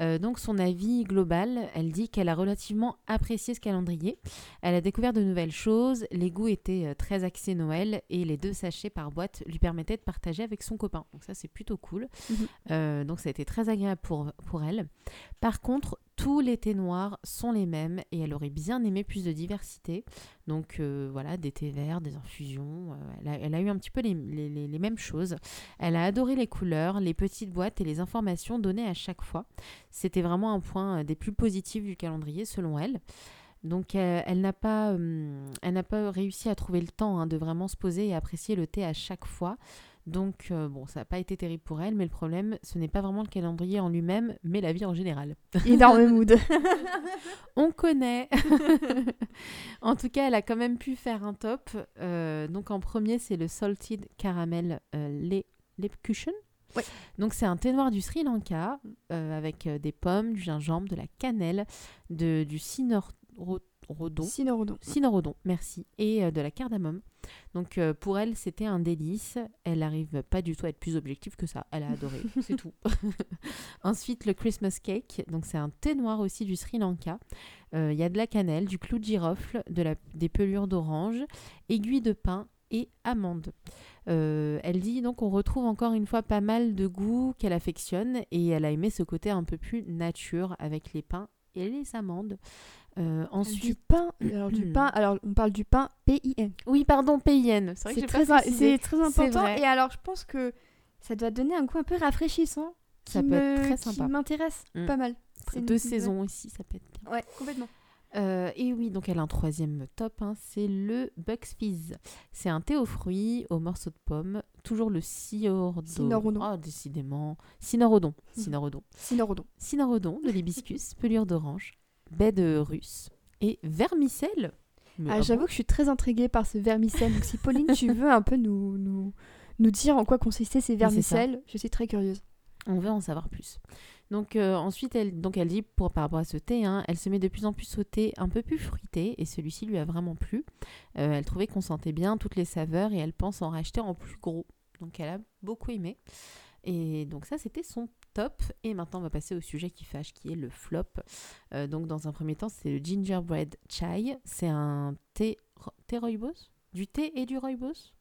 Euh, donc son avis global, elle dit qu'elle a relativement apprécié ce calendrier. Elle a découvert de nouvelles choses, les goûts étaient euh, très axés Noël et les deux sachets par boîte lui permettaient de partager avec son copain. Donc ça c'est plutôt cool. Mhm. Euh, donc ça a été très agréable pour, pour elle. Par contre, tous les thés noirs sont les mêmes et elle aurait bien aimé plus de diversité. Donc euh, voilà, des thés verts, des infusions. euh, elle, a, eu un petit peu les, les- les- mêmes choses. Elle a adoré les couleurs, les petites boîtes et les informations données à chaque fois. C'était vraiment un point euh, des plus positifs du calendrier selon elle. Donc elle n'a pas, pas réussi à trouver le temps hein, de vraiment se poser et apprécier le thé à chaque fois. Donc, euh, bon, ça n'a pas été terrible pour elle, mais le problème, ce n'est pas vraiment le calendrier en lui-même, mais la vie en général. Énorme mood. On connaît. en tout cas, elle a quand même pu faire un top. Euh, donc, en premier, c'est le Salted Caramel euh, Lepcushion. Ouais. Donc, c'est un thé noir du Sri Lanka euh, avec des pommes, du gingembre, de la cannelle, de, du cinorrodon. Sinorodon. Cynorhodon, merci, et euh, de la cardamome. Donc euh, pour elle, c'était un délice. Elle n'arrive pas du tout à être plus objective que ça. Elle a adoré, c'est tout. Ensuite, le Christmas cake. Donc c'est un thé noir aussi du Sri Lanka. Euh, Il y a de la cannelle, du clou de girofle, de la, des pelures d'orange, aiguille de pin et amandes. Euh, elle dit donc on retrouve encore une fois pas mal de goûts qu'elle affectionne et elle a aimé ce côté un peu plus nature avec les pins et les amandes. Euh, Du ensuite, pain. Alors, du pain. Alors, on parle du pain PIN. oui, pardon, PIN. C'est vrai que très, pas c'est très important. Et alors, je pense que ça doit donner un goût un peu rafraîchissant. Ça qui peut me- être très qui sympa. m'intéresse Mm. pas mal. C'est Deux saisons ici, ça peut être bien. Ouais, complètement. Euh, et oui, donc elle a un troisième top, hein, c'est le Bucks Fizz. C'est un thé aux fruits, aux morceaux de pommes, toujours le Cinorodon. Oh, décidément. Cynorhodon. Mhm. Cynorhodon. Sinorodon. Cynorhodon de l'hibiscus, pelure d'orange, baie de russe et vermicelle. Ah, ah J'avoue que je suis très intriguée par ce vermicelle. Donc, si Pauline, tu veux un peu nous, nous, nous dire en quoi consistaient ces vermicelles, je suis très curieuse. On veut en savoir plus. Donc euh, ensuite, elle, donc elle dit pour par rapport à ce thé, hein, elle se met de plus en plus au thé un peu plus fruité et celui-ci lui a vraiment plu. Euh, elle trouvait qu'on sentait bien toutes les saveurs et elle pense en racheter en plus gros. Donc elle a beaucoup aimé. Et donc ça, c'était son Et maintenant, on va passer au sujet qui fâche, qui est le flop. Euh, donc dans un premier temps, c'est le gingerbread chai. C'est un thé, thé rooibos? Du thé et du rooibos?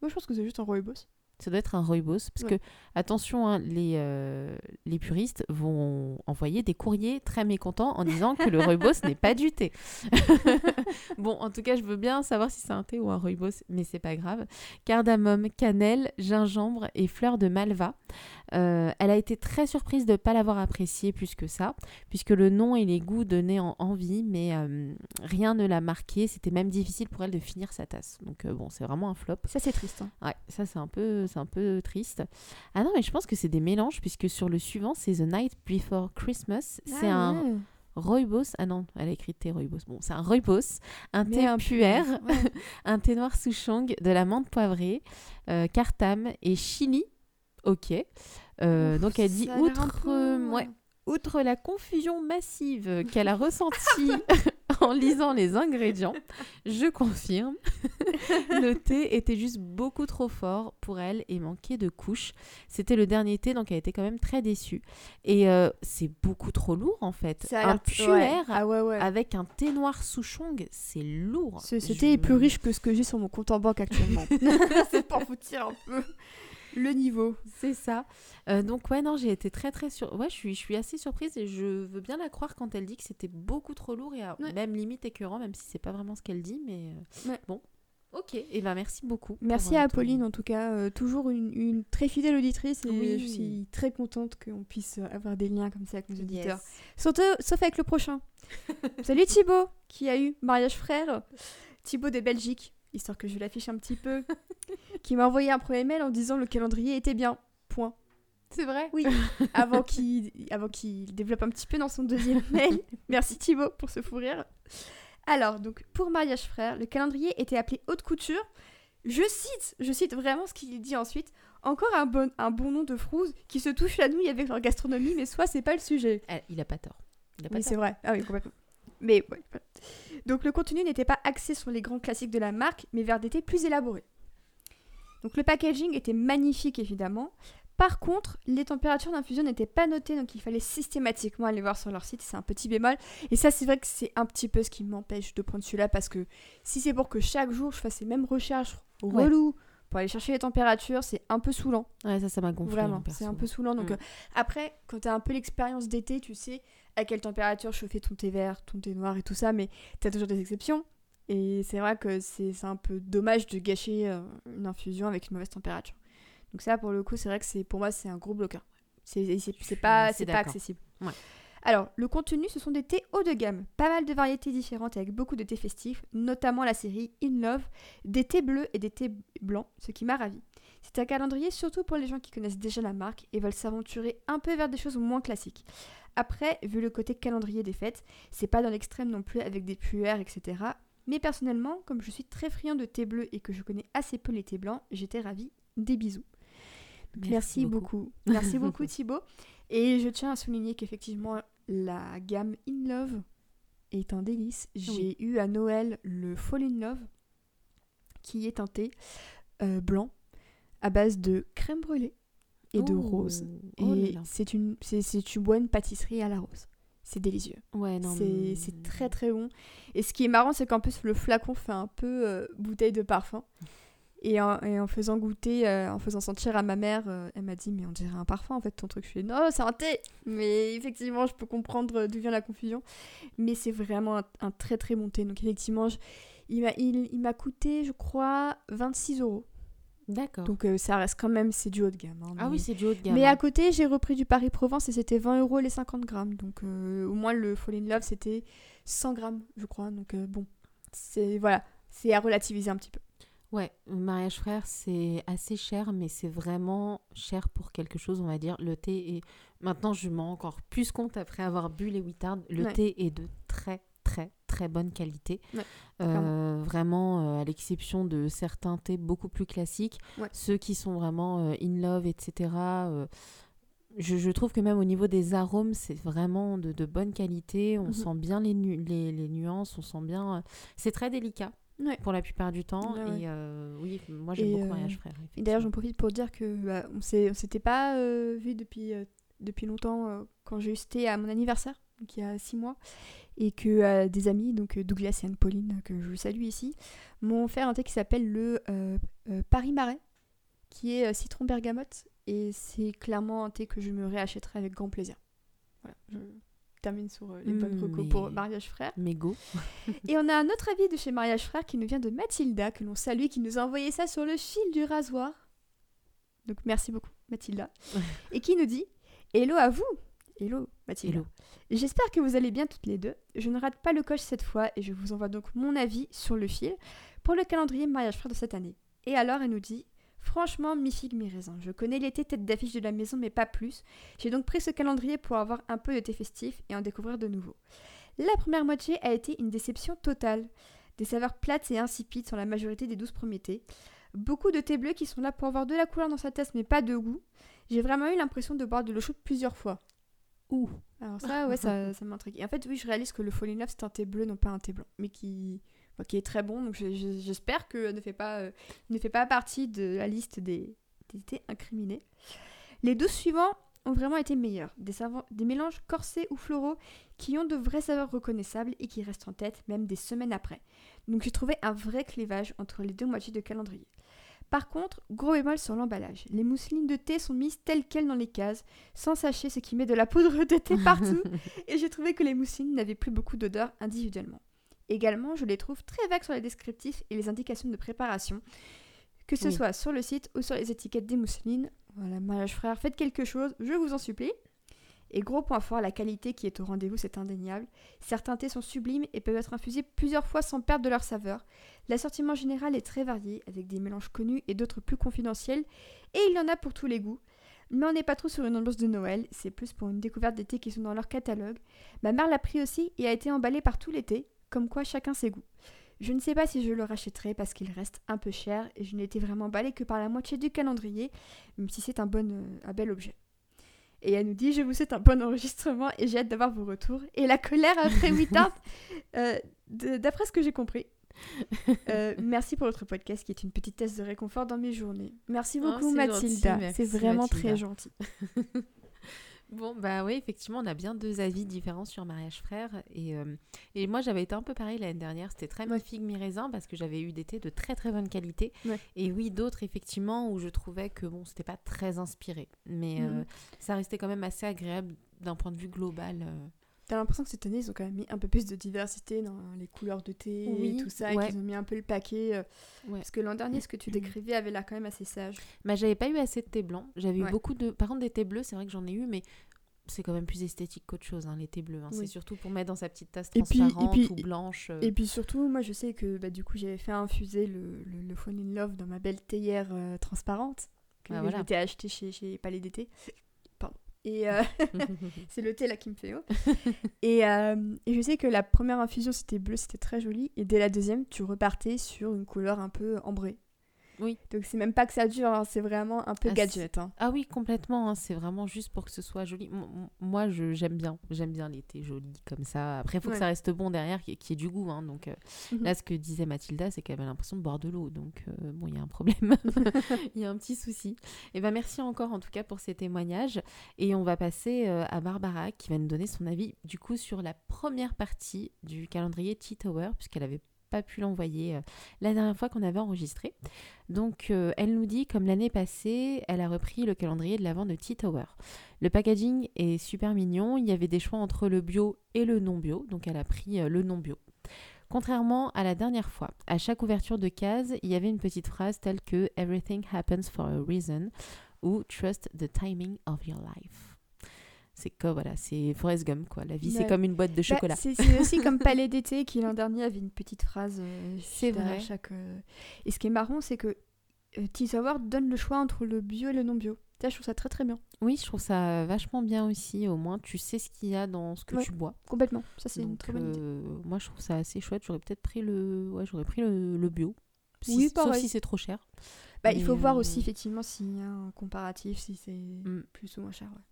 Moi, je pense que c'est juste un rooibos. Ça doit être un rooibos parce Ouais. que attention hein, les, euh, les puristes vont envoyer des courriers très mécontents en disant que le rooibos n'est pas du thé. bon en tout cas je veux bien savoir si c'est un thé ou un rooibos mais c'est pas grave. Cardamome, cannelle, gingembre et fleurs de malva. Euh, elle a été très surprise de ne pas l'avoir apprécié plus que ça puisque le nom et les goûts donnaient en envie mais euh, rien ne l'a marqué. C'était même difficile pour elle de finir sa tasse. Donc bon c'est vraiment un flop. Ça, c'est triste. hein. Ouais, ça c'est un peu, c'est un peu triste. Ah non, mais je pense que c'est des mélanges puisque sur le suivant c'est The Night Before Christmas. C'est Ah un ouais. rooibos. Ah non, elle a écrit thé rooibos. Bon, c'est un rooibos, un Mais thé un puer, Ouais. un thé noir souchong, de la menthe poivrée, euh, cartam et chili. Ok. Euh, donc elle dit un outre, peu- ouais, outre la confusion massive qu'elle a ressentie en lisant les ingrédients, je confirme, le thé était juste beaucoup trop fort pour elle et manquait de couches. C'était le dernier thé, donc elle était quand même très déçue. Et euh, c'est beaucoup trop lourd en fait. Ça un puer ouais. Ah ouais, ouais. avec un thé noir souchong, c'est lourd. Ce, ce Je- thé est plus riche que ce que j'ai sur mon compte en banque actuellement. c'est pour vous dire un peu le niveau. C'est ça. Euh, donc ouais, non, j'ai été très très sur. Ouais, je suis, je suis assez surprise et je veux bien la croire quand elle dit que c'était beaucoup trop lourd et Ouais. même limite écœurant, même si c'est pas vraiment ce qu'elle dit, mais euh, Ouais. bon. Ok, et ben merci beaucoup. Merci à Pauline en tout cas, euh, toujours une, une très fidèle auditrice et Oui. je suis très contente qu'on puisse avoir des liens comme ça avec nos Yes. auditeurs. Surtout, sauf avec le prochain. Salut Thibaut, qui a eu mariage frère. Thibaut de Belgique, histoire que je l'affiche un petit peu, qui m'a envoyé un premier mail en disant le calendrier était bien. Point. C'est vrai? Oui, avant qu'il avant qu'il développe un petit peu dans son deuxième mail. Merci Thibaut pour ce fou rire. Alors, donc, pour mariage frère, le calendrier était appelé haute couture. Je cite, je cite vraiment ce qu'il dit ensuite. Encore un bon, un bon nom de frouze qui se touche la nouille avec leur gastronomie, mais soit c'est pas le sujet. Ah, Il a pas tort. Il a pas Oui, c'est vrai. Ah oui, complètement. Mais ouais. Donc le contenu n'était pas axé sur les grands classiques de la marque, mais vers des thés plus élaborés. Donc le packaging était magnifique évidemment. Par contre, les températures d'infusion n'étaient pas notées, donc il fallait systématiquement aller voir sur leur site. C'est un petit bémol. Et ça, c'est vrai que c'est un petit peu ce qui m'empêche de prendre celui-là, parce que si c'est pour que chaque jour je fasse les mêmes recherches Ouais. reloues pour aller chercher les températures, c'est un peu saoulant. Ouais, ça, ça m'a gonflé. Vraiment, c'est un peu saoulant. Donc Mm. euh, après, quand tu as un peu l'expérience d'été, tu sais à quelle température chauffer ton thé vert, ton thé noir et tout ça, mais tu as toujours des exceptions. Et c'est vrai que c'est un peu dommage de gâcher euh, une infusion avec une mauvaise température. Donc ça, pour le coup, c'est vrai que c'est pour moi, c'est un gros bloqueur. C'est pas, pas accessible. Ouais. Alors, le contenu, ce sont des thés haut de gamme. Pas mal de variétés différentes avec beaucoup de thés festifs, notamment la série In Love, des thés bleus et des thés blancs, ce qui m'a ravi. C'est un calendrier surtout pour les gens qui connaissent déjà la marque et veulent s'aventurer un peu vers des choses moins classiques. Après, vu le côté calendrier des fêtes, c'est pas dans l'extrême non plus avec des puères, etc. Mais personnellement, comme je suis très friand de thé bleu et que je connais assez peu les thés blancs, j'étais ravie. Des bisous. Merci, beaucoup. Merci beaucoup Thibaut. Et je tiens à souligner qu'effectivement, la gamme In Love est un délice. J'ai eu à Noël le Fall in Love, qui est un thé euh, blanc à base de crème brûlée et de rose. Oh et c'est une, c'est, c'est- tu bois une pâtisserie à la rose. C'est délicieux. Ouais, non. C'est, mais- c'est très très bon. Et ce qui est marrant, c'est qu'en plus le flacon fait un peu euh, bouteille de parfum. Et en, et en faisant goûter, euh, en faisant sentir à ma mère, euh, elle m'a dit mais on dirait un parfum en fait ton truc. Je fais non c'est un thé. Mais effectivement je peux comprendre d'où vient la confusion. Mais c'est vraiment un, un très très bon thé. Donc effectivement je- il m'a il, il m'a coûté je crois 26 euros. D'accord. Donc euh, ça reste quand même c'est du haut de gamme. hein, Ah mais- oui, c'est du haut de gamme. mais hein. à côté, j'ai repris du Paris-Provence et c'était 20 euros les 50 grammes. Donc euh, au moins le Fall in Love, c'était 100 grammes, je crois. Donc euh, bon, c'est voilà, c'est à relativiser un petit peu. Ouais, mariage frère, c'est assez cher, mais c'est vraiment cher pour quelque chose, on va dire. Le thé est. Maintenant, je m'en rends encore plus compte après avoir bu les Wittard. Le Ouais. thé est de très, très, bonne qualité. Ouais, Euh, vraiment, euh, à l'exception de certains thés beaucoup plus classiques, Ouais. ceux qui sont vraiment euh, in love, etc. je, je trouve que même au niveau des arômes, c'est vraiment de, de bonne qualité. On Mhm. sent bien les, nu- les, les nuances, on sent bien. c'est très délicat Ouais. pour la plupart du temps. Et oui, moi j'aime beaucoup Mariage Frère. Et d'ailleurs, j'en profite pour dire que bah, on s'était pas vu depuis depuis longtemps euh, quand j'ai eu ce thé à mon anniversaire, donc il y a 6 mois, et que euh, des amis, donc euh, Douglas et Anne-Pauline, que je salue ici, m'ont fait un thé qui s'appelle le euh, Paris Marais, qui est citron bergamote, et c'est clairement un thé que je me réachèterai avec grand plaisir. Voilà, je termine sur les bonnes Mm, recos mais- pour Mariage Frère. Mais go. Et on a un autre avis de chez Mariage Frère qui nous vient de Mathilda, que l'on salue, qui nous a envoyé ça sur le fil du rasoir. Donc merci beaucoup Mathilda. et qui nous dit Hello à vous Hello Mathilda. Hello. J'espère que vous allez bien toutes les deux. Je ne rate pas le coche cette fois et je vous envoie donc mon avis sur le fil pour le calendrier Mariage Frère de cette année. Et alors elle nous dit Franchement, mi figue, mi raisin. Je connais l'été tête d'affiche de la maison, mais pas plus. J'ai donc pris ce calendrier pour avoir un peu de thé festif et en découvrir de nouveaux. La première moitié a été une déception totale. Des saveurs plates et insipides sur la majorité des 12 premiers thés. Beaucoup de thés bleus qui sont là pour avoir de la couleur dans sa tasse mais pas de goût. J'ai vraiment eu l'impression de boire de l'eau chaude plusieurs fois. Ouh Alors ça, ouais, ça, ça m'intrigue. Et en fait, oui, je réalise que le Fall in Love, c'est un thé bleu, non pas un thé blanc. Mais qui, enfin, qui est très bon. Donc je- je- j'espère que ne fait, pas, euh, ne fait pas partie de la liste des, des thés incriminés. Les 12 suivants ont vraiment été meilleurs. Des, savants- des mélanges corsés ou floraux qui ont de vraies saveurs reconnaissables et qui restent en tête même des semaines après. Donc j'ai trouvé un vrai clivage entre les deux moitiés de calendrier. Par contre, gros bémol sur l'emballage. Les mousselines de thé sont mises telles quelles dans les cases, sans sachet, ce qui met de la poudre de thé partout, et j'ai trouvé que les mousselines n'avaient plus beaucoup d'odeur individuellement. Également, je les trouve très vagues sur les descriptifs et les indications de préparation, que ce Oui. soit sur le site ou sur les étiquettes des mousselines. Voilà, mariage frère, faites quelque chose, je vous en supplie. Et gros point fort, la qualité qui est au rendez-vous, c'est indéniable. Certains thés sont sublimes et peuvent être infusés plusieurs fois sans perdre de leur saveur. L'assortiment général est très varié, avec des mélanges connus et d'autres plus confidentiels, et il y en a pour tous les goûts. Mais on n'est pas trop sur une ambiance de Noël, c'est plus pour une découverte des thés qui sont dans leur catalogue. Ma mère l'a pris aussi et a été emballée par tous les thés, comme quoi chacun ses goûts. Je ne sais pas si je le rachèterai parce qu'il reste un peu cher et je été vraiment emballée que par la moitié du calendrier, même si c'est un, bon, euh, un bel objet. Et elle nous dit Je vous souhaite un bon enregistrement et j'ai hâte d'avoir vos retours. Et la colère après Wittard, euh, de- d'après ce que j'ai compris. Euh, merci pour votre podcast qui est une petite tasse de réconfort dans mes journées. Merci Oh, beaucoup c'est Mathilda, c'est vraiment Mathilda. très gentil. Bon, bah oui, effectivement, on a bien deux avis différents sur Mariage Frère. Et, euh, et moi, j'avais été un peu pareil l'année dernière. C'était très Ouais. mi-figue, mi-raisin parce que j'avais eu des thés de très très bonne qualité. Ouais. Et oui, d'autres, effectivement, où je trouvais que bon, c'était pas très inspiré. Mais euh, Mhm. ça restait quand même assez agréable d'un point de vue global. euh. T'as l'impression que cette année, ils ont quand même mis un peu plus de diversité dans les couleurs de thé Oui, et tout ça, ouais. et qu'ils ont mis un peu le paquet. euh, Ouais. Parce que l'an dernier, ce que tu décrivais avait l'air quand même assez sage. Bah, j'avais pas eu assez de thé blanc. J'avais Ouais. eu beaucoup de. Par contre, des thés bleus, c'est vrai que j'en ai eu, mais c'est quand même plus esthétique qu'autre chose, hein, les thés bleus. hein. Oui. C'est surtout pour mettre dans sa petite tasse Et puis- et transparente puis- ou blanche. euh. Et puis surtout, moi je sais que bah, du coup j'avais fait infuser le, le, le in Love dans ma belle théière euh, transparente que Ah, je voilà. m'étais acheté chez, chez Palais d'été. Et euh, c'est le thé là qui me fait haut. et, euh, et je sais que la première infusion c'était bleu, c'était très joli. Et dès la deuxième, tu repartais sur une couleur un peu ambrée. Oui. Donc c'est même pas que ça dure, hein, c'est vraiment un peu Ah, gadget. hein. Ah oui, complètement. hein, C'est vraiment juste pour que ce soit joli. M- moi, je- j'aime bien. J'aime bien les thés jolis comme ça. Après, il faut Ouais. que ça reste bon derrière, qu'il y ait- qu'il y ait du goût. Donc euh, Mhm. là, ce que disait Mathilda, c'est qu'elle avait l'impression de boire de l'eau. Donc euh, bon, il y a un problème. Il y a un petit souci. Et ben merci encore en tout cas pour ces témoignages. Et on va passer euh, à Barbara qui va nous donner son avis du coup sur la première partie du calendrier Tea Tower puisqu'elle avait pas pu l'envoyer euh, la dernière fois qu'on avait enregistré. Donc euh, elle nous dit comme l'année passée, elle a repris le calendrier de l'avant de Tea Tower. Le packaging est super mignon, il y avait des choix entre le bio et le non bio, donc elle a pris euh, le non bio. Contrairement à la dernière fois, à chaque ouverture de case, il y avait une petite phrase telle que Everything happens for a reason ou Trust the timing of your life. C'est comme voilà, c'est Forrest Gump quoi. La vie c'est comme une boîte de Bah, chocolat. c'est c'est aussi comme Palais d'été qui l'an dernier avait une petite phrase. euh, C'est vrai. Chaque, euh, Et ce qui est marrant, c'est que euh, Tea Tower donne le choix entre le bio et le non bio. Ça, je trouve ça très très bien. Oui, je trouve ça vachement bien aussi. Au moins, tu sais ce qu'il y a dans ce que Ouais. tu bois. Complètement. Ça, c'est une Donc, très bonne idée. euh, moi, je trouve ça assez chouette. J'aurais peut-être pris le, ouais, j'aurais pris le, le bio. Si- Oui, sauf si c'est trop cher. Bah, il faut voir aussi effectivement s'il y a un comparatif, si c'est Mm. plus ou moins cher. ouais.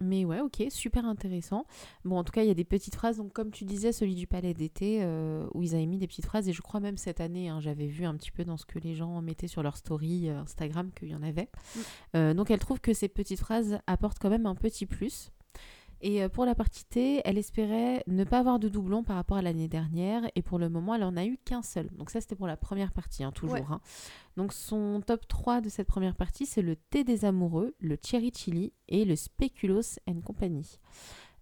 Mais ouais, ok, super intéressant. Bon, en tout cas, il y a des petites phrases. Donc, comme tu disais, celui du palais d'été, euh, où ils avaient mis des petites phrases. Et je crois même cette année, hein, j'avais vu un petit peu dans ce que les gens mettaient sur leur story euh, Instagram qu'il y en avait. Mm. Euh, donc, elle trouve que ces petites phrases apportent quand même un petit plus. Et euh, pour la partie T, elle espérait ne pas avoir de doublon par rapport à l'année dernière. Et pour le moment, elle en a eu qu'un seul. Donc, ça, c'était pour la première partie, hein, toujours. Ouais. hein. Donc, son top 3 de cette première partie, c'est le thé des amoureux, le cherry chili et le speculoos and company.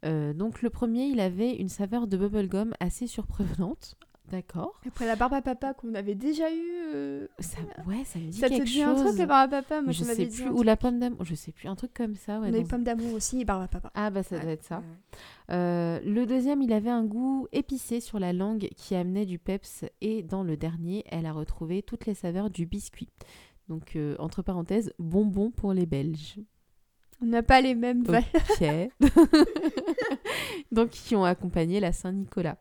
Euh, donc, le premier, il avait une saveur de bubblegum assez surprenante. D'accord. Après la barbe à papa qu'on avait déjà eu, euh, Ça, ouais, ça me dit ça te quelque dit chose. un truc la barbe à papa? Moi, je sais plus. Ou la pomme d'amour. Je sais plus. Un truc comme ça. ouais, On a eu pomme d'amour aussi et barbe à papa. Ah, bah, ça Ouais. doit être ça. Ouais. Euh, le deuxième, il avait un goût épicé sur la langue qui amenait du peps. Et dans le dernier, elle a retrouvé toutes les saveurs du biscuit. Donc, euh, entre parenthèses, bonbon pour les Belges. On n'a pas les mêmes valeurs. Ok. Donc, qui ont accompagné la Saint-Nicolas.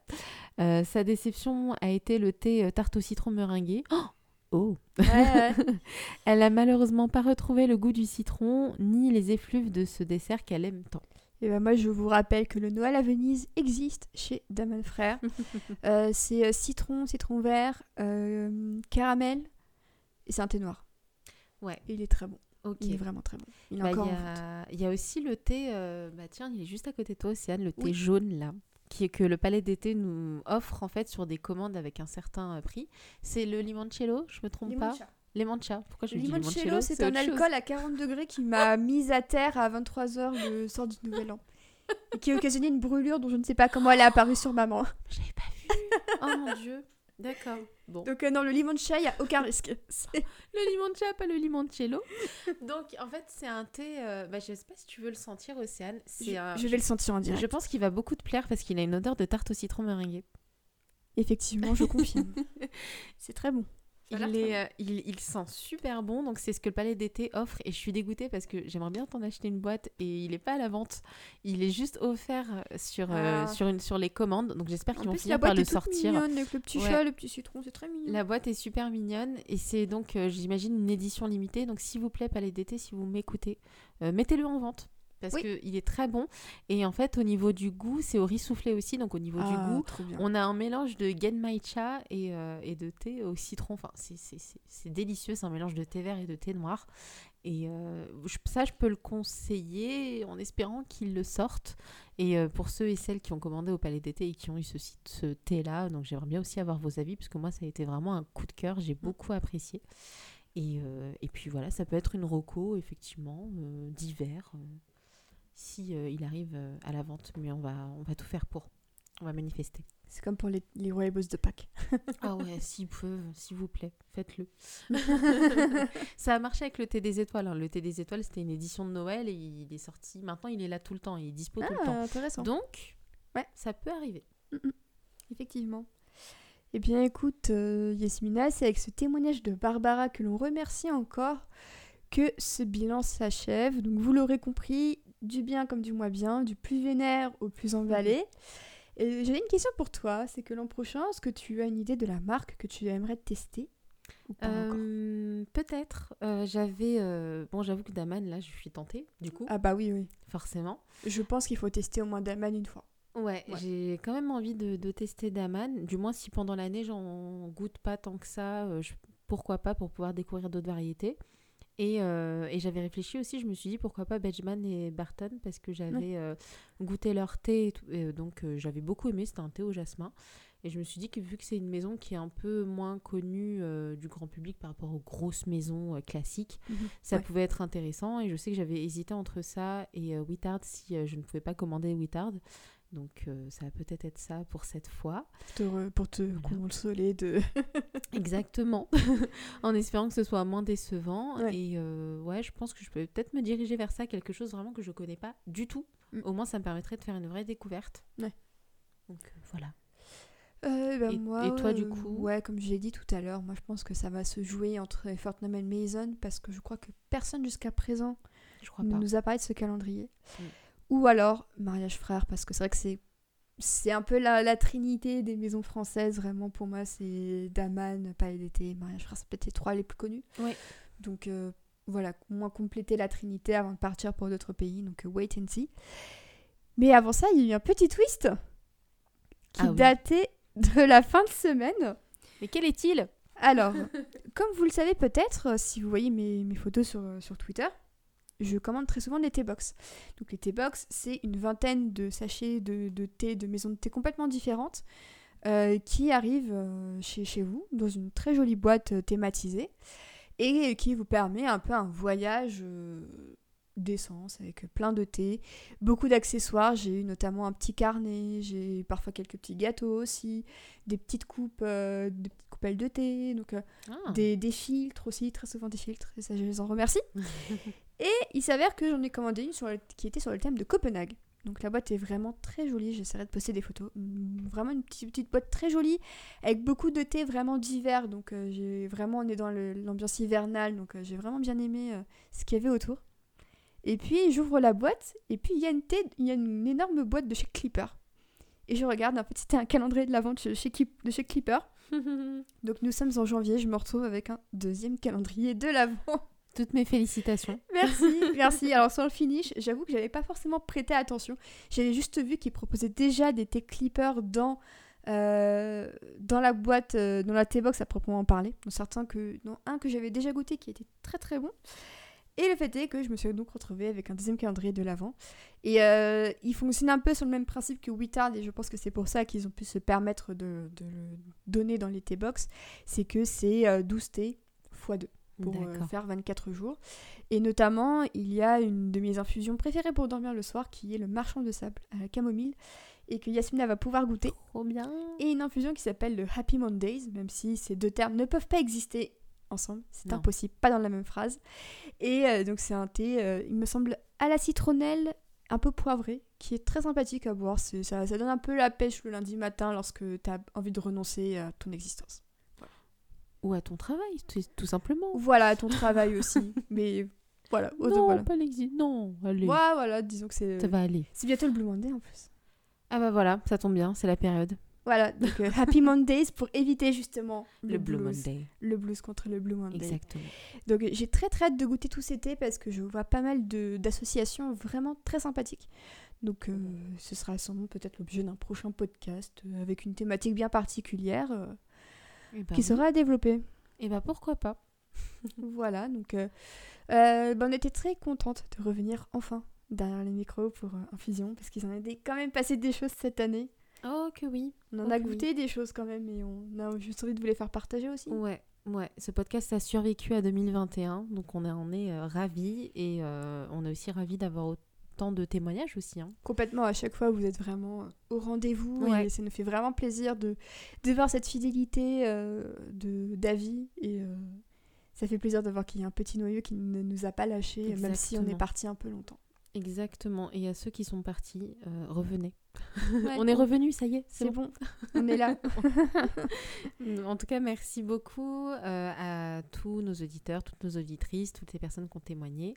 Euh, sa déception a été le thé euh, tarte au citron meringué. Oh, Oh Ouais, ouais. Elle a malheureusement pas retrouvé le goût du citron ni les effluves de ce dessert qu'elle aime tant. Et ben moi, je vous rappelle que le Noël à Venise existe chez Daman Frère. Euh, c'est euh, citron, citron vert, euh, caramel et c'est un thé noir. Ouais. Et il est très bon. Ok. Il est vraiment très bon. Il est Bah, encore Il y, a- il y a aussi le thé, euh, bah tiens, il est juste à côté de toi, Océane, le thé Oui. jaune là, qui est que le Palais d'été nous offre en fait sur des commandes avec un certain euh, prix. C'est le limoncello, je me trompe pas? Limoncha. Pourquoi je Le dis limoncello, limoncello? c'est un chose. alcool à 40 degrés qui m'a mise à terre à 23h le soir du Nouvel An. Et qui a occasionné une brûlure dont je ne sais pas comment elle est apparue sur maman. J'avais pas vu. oh mon dieu. D'accord. Bon. Donc euh, non, le limoncello, il n'y a aucun risque. C'est- Le limoncha, pas le limoncello. Donc en fait, c'est un thé. euh, bah, je sais pas si tu veux le sentir, Océane. Je, un- je vais le sentir en Je direct. pense qu'il va beaucoup te plaire parce qu'il a une odeur de tarte au citron meringuée. Effectivement, je confirme. c'est très bon. Il, est, euh, il, il sent super bon, donc c'est ce que le Palais d'été offre. Et je suis dégoûtée parce que j'aimerais bien t'en acheter une boîte et il est pas à la vente. Il est juste offert euh, sur, euh, Ah. sur, une, sur les commandes. Donc j'espère qu'ils vont la finir par boîte le est toute sortir. mignonne avec le petit Ouais. chat, le petit citron, c'est très mignon. La boîte est super mignonne et c'est donc, euh, j'imagine, une édition limitée. Donc s'il vous plaît, Palais d'été, si vous m'écoutez, mettez-le en vente. Parce Oui. qu'il est très bon. Et en fait, au niveau du goût, c'est au riz soufflé aussi. Donc au niveau du Ah, goût, on a un mélange de genmaicha et, euh, et de thé au citron. Enfin, c'est- délicieux. C'est un mélange de thé vert et de thé noir. Et euh, ça, je peux le conseiller en espérant qu'il le sorte. Et euh, pour ceux et celles qui ont commandé au Palais d'été et qui ont eu ce, ce thé-là, donc j'aimerais bien aussi avoir vos avis, parce que moi, ça a été vraiment un coup de cœur. J'ai beaucoup apprécié. Et, euh, et puis voilà, ça peut être une roco, effectivement, d'hiver, si euh, il arrive euh, à la vente. Mais on va, on va tout faire pour. On va manifester. C'est comme pour les, les rooibos de Pâques. Ah ouais, s'ils peuvent, s'il vous plaît, faites-le. ça a marché avec le thé des étoiles. hein. Le thé des étoiles, c'était une édition de Noël et il est sorti. Maintenant, il est là tout le temps. Il est dispo tout le temps. Ah, intéressant. Donc, Ouais. ça peut arriver. Effectivement. Eh bien, écoute, euh, Yasmina, c'est avec ce témoignage de Barbara que l'on remercie encore que ce bilan s'achève. Donc, vous l'aurez compris, du bien comme du moins bien, du plus vénère au plus emballé. Et j'avais une question pour toi, c'est que l'an prochain, est-ce que tu as une idée de la marque que tu aimerais tester Euh, Peut-être. Euh, J'avais. euh, Bon, j'avoue que Daman, là, je suis tentée, du coup, Ah bah oui, oui. forcément. Je pense qu'il faut tester au moins Daman une fois. Ouais, Ouais. j'ai quand même envie de, de tester Daman. Du moins, si pendant l'année, j'en goûte pas tant que ça, je- pourquoi pas pour pouvoir découvrir d'autres variétés. Et, euh, et j'avais réfléchi aussi, je me suis dit pourquoi pas Benjamin et Barton, parce que j'avais euh, goûté leur thé, et tout, et, donc euh, j'avais beaucoup aimé, c'était un thé au jasmin. Et je me suis dit que vu que c'est une maison qui est un peu moins connue du grand public par rapport aux grosses maisons classiques, ça Ouais. pouvait être intéressant. Et je sais que j'avais hésité entre ça et Wittard si je ne pouvais pas commander Wittard. Donc euh, ça va peut-être être ça pour cette fois. Pour te, re- pour te Voilà. consoler de... Exactement. en espérant que ce soit moins décevant. Ouais. Et euh, ouais, je pense que je peux peut-être me diriger vers ça, quelque chose vraiment que je connais pas du tout. Mm. Au moins, ça me permettrait de faire une vraie découverte. Ouais. Donc euh, voilà. Euh, bah, Et- moi, et toi, du coup Ouais, comme j'ai dit tout à l'heure, moi je pense que ça va se jouer entre Fortnum et Mason parce que je crois que personne jusqu'à présent Je crois ne pas. nous a parlé de ce calendrier. Mm. Ou alors Mariage Frère parce que c'est vrai que c'est c'est un peu la, la trinité des maisons françaises vraiment pour moi c'est Daman, Palais d'été, Mariage Frère c'est peut-être les trois les plus connus. Ouais. Donc euh, voilà, au moins compléter la trinité avant de partir pour d'autres pays donc euh, wait and see. Mais avant ça, il y a eu un petit twist qui Ah oui. datait de la fin de semaine. Mais quel est-il? Alors, comme vous le savez peut-être, euh, si vous voyez mes, mes photos sur, sur Twitter, je commande très souvent des T-Box. Donc les T-Box, c'est une vingtaine de sachets de, de thé, de maisons de thé complètement différentes, euh, qui arrivent euh, chez, chez vous, dans une très jolie boîte euh, thématisée, et qui vous permet un peu un voyage d'essence avec plein de thé, beaucoup d'accessoires. J'ai eu notamment un petit carnet, j'ai parfois quelques petits gâteaux aussi, des petites coupes, euh, des petites coupelles de thé, donc euh, Ah. des, des filtres aussi, très souvent des filtres, et ça je les en remercie. et il s'avère que j'en ai commandé une sur le- qui était sur le thème de Copenhague. Donc la boîte est vraiment très jolie, j'essaierai de poster des photos. Mm, Vraiment une petite, petite boîte très jolie, avec beaucoup de thé vraiment divers. Donc euh, j'ai vraiment, on est dans l'ambiance hivernale, donc euh, j'ai vraiment bien aimé euh, ce qu'il y avait autour. Et puis j'ouvre la boîte, et puis il y, a une thé- il y a une énorme boîte de chez Clipper. Et je regarde, en fait c'était un calendrier de la vente chez, de chez Clipper. Donc nous sommes en janvier, je me retrouve avec un deuxième calendrier de l'avant. Toutes mes félicitations. Merci, merci. Alors sur le finish, j'avoue que j'avais pas forcément prêté attention. J'avais juste vu qu'ils proposaient déjà des thé clippers dans, euh, dans la boîte, euh, dans la T-box à proprement parler. Dans certains que, dans un que j'avais déjà goûté qui était très très bon. Et le fait est que je me suis donc retrouvée avec un deuxième calendrier de l'avant. Et euh, il fonctionne un peu sur le même principe que Wittard, et je pense que c'est pour ça qu'ils ont pu se permettre de, de le donner dans les T-box. C'est que c'est euh, 12 thés x 2 pour euh, faire 24 jours. Et notamment, il y a une de mes infusions préférées pour dormir le soir qui est le marchand de sable à la camomille et que Yasmina va pouvoir goûter. Trop bien. Et une infusion qui s'appelle le Happy Mondays, même si ces deux termes ne peuvent pas exister ensemble, c'est impossible, pas dans la même phrase. Et euh, donc c'est un thé, euh, il me semble, à la citronnelle, un peu poivré, qui est très sympathique à boire. Ça, ça donne un peu la pêche le lundi matin lorsque tu as envie de renoncer à ton existence. Ou à ton travail, tout, simplement. Voilà, ton travail aussi. Mais voilà, autre- non, voilà. pas l'exi- Non, allez. Ouais, voilà, disons que c'est. Ça va aller. C'est bientôt le Blue Monday en plus. Ah bah voilà, ça tombe bien, c'est la période. Voilà, donc euh, Happy Mondays pour éviter justement Le, Blue blues. Monday. Le blues contre le Blue Monday. Exactement. Donc j'ai très très hâte de goûter tout cet été parce que je vois pas mal d'associations vraiment très sympathiques. Donc euh, ce sera sans doute peut-être l'objet d'un prochain podcast euh, avec une thématique bien particulière bah, qui oui. sera à développer. Eh bah pourquoi pas. voilà, donc euh, euh, bah, on était très contente de revenir enfin derrière les micros pour euh, Infusion parce qu'ils en avaient quand même passé des choses cette année. Oh que oui. On en Ok, a oui. goûté des choses quand même et on a juste envie de vous les faire partager aussi. Ouais, ouais. Ce podcast a survécu à 2021, donc on est, on est euh, ravis et euh, on est aussi ravis d'avoir autant temps de témoignage aussi. hein. Complètement, à chaque fois, vous êtes vraiment euh, au rendez-vous Ouais. et ça nous fait vraiment plaisir de, de voir cette fidélité euh, de d'avis et euh, ça fait plaisir de voir qu'il y a un petit noyau qui ne nous a pas lâchés, même si on est parti un peu longtemps. Exactement. Et à ceux qui sont partis, euh, revenez. Ouais, on est revenus, ça y est, C'est bon, on est là. En tout cas, merci beaucoup euh, à tous nos auditeurs, toutes nos auditrices, toutes les personnes qui ont témoigné.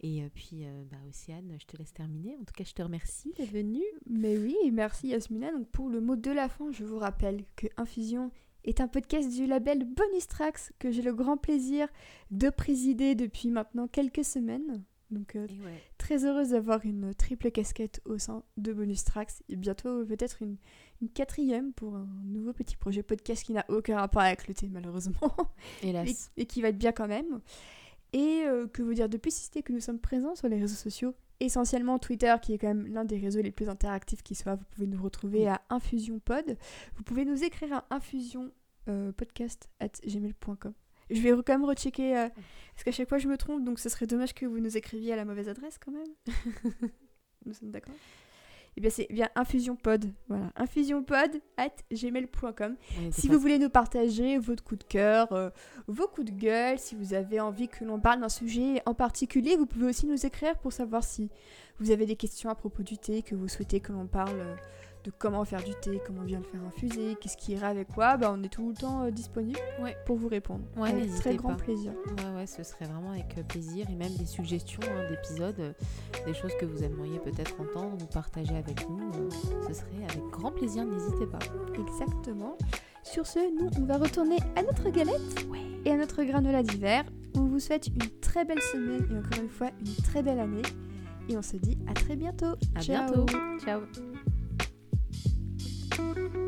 Et euh, puis, euh, bah, Océane, je te laisse terminer. En tout cas, je te remercie d'être venue. Mais oui, merci Yasmina. Donc pour le mot de la fin, je vous rappelle que Infusion est un podcast du label Bonus Tracks que j'ai le grand plaisir de présider depuis maintenant quelques semaines. Donc euh, ouais. très heureuse d'avoir une triple casquette au sein de Bonus Tracks et bientôt peut-être une, une quatrième pour un nouveau petit projet podcast qui n'a aucun rapport avec le thé malheureusement Hélas. et qui va être bien quand même. Et euh, que vous dire de plus si c'était que nous sommes présents sur les réseaux sociaux, essentiellement Twitter qui est quand même l'un des réseaux les plus interactifs qui soit. Vous pouvez nous retrouver Oui. à Infusion Pod. Vous pouvez nous écrire à infusion euh, podcast at gmail.com. Je vais quand même rechecker euh, parce qu'à chaque fois je me trompe donc ce serait dommage que vous nous écriviez à la mauvaise adresse quand même. nous sommes d'accord Eh bien c'est bien infusionpod, voilà, infusionpod at gmail.com. Ouais, Si vous voulez nous partager votre coup de cœur, euh, vos coups de gueule, si vous avez envie que l'on parle d'un sujet en particulier, vous pouvez aussi nous écrire pour savoir si vous avez des questions à propos du thé, que vous souhaitez que l'on parle euh, de comment faire du thé, comment bien le faire infuser, qu'est-ce qui irait avec quoi, bah, on est tout le temps euh, disponible Ouais. pour vous répondre. Ouais, avec très grand plaisir. Ouais, ouais, ce serait vraiment avec euh, plaisir et même des suggestions hein, d'épisodes, euh, des choses que vous aimeriez peut-être entendre ou partager avec nous. euh, ce serait avec grand plaisir, n'hésitez pas. Exactement. Sur ce, nous, on va retourner à notre galette et à notre granola d'hiver. On vous souhaite une très belle semaine et encore une fois une très belle année. Et on se dit à très bientôt. À Ciao. bientôt. Ciao. Thank you.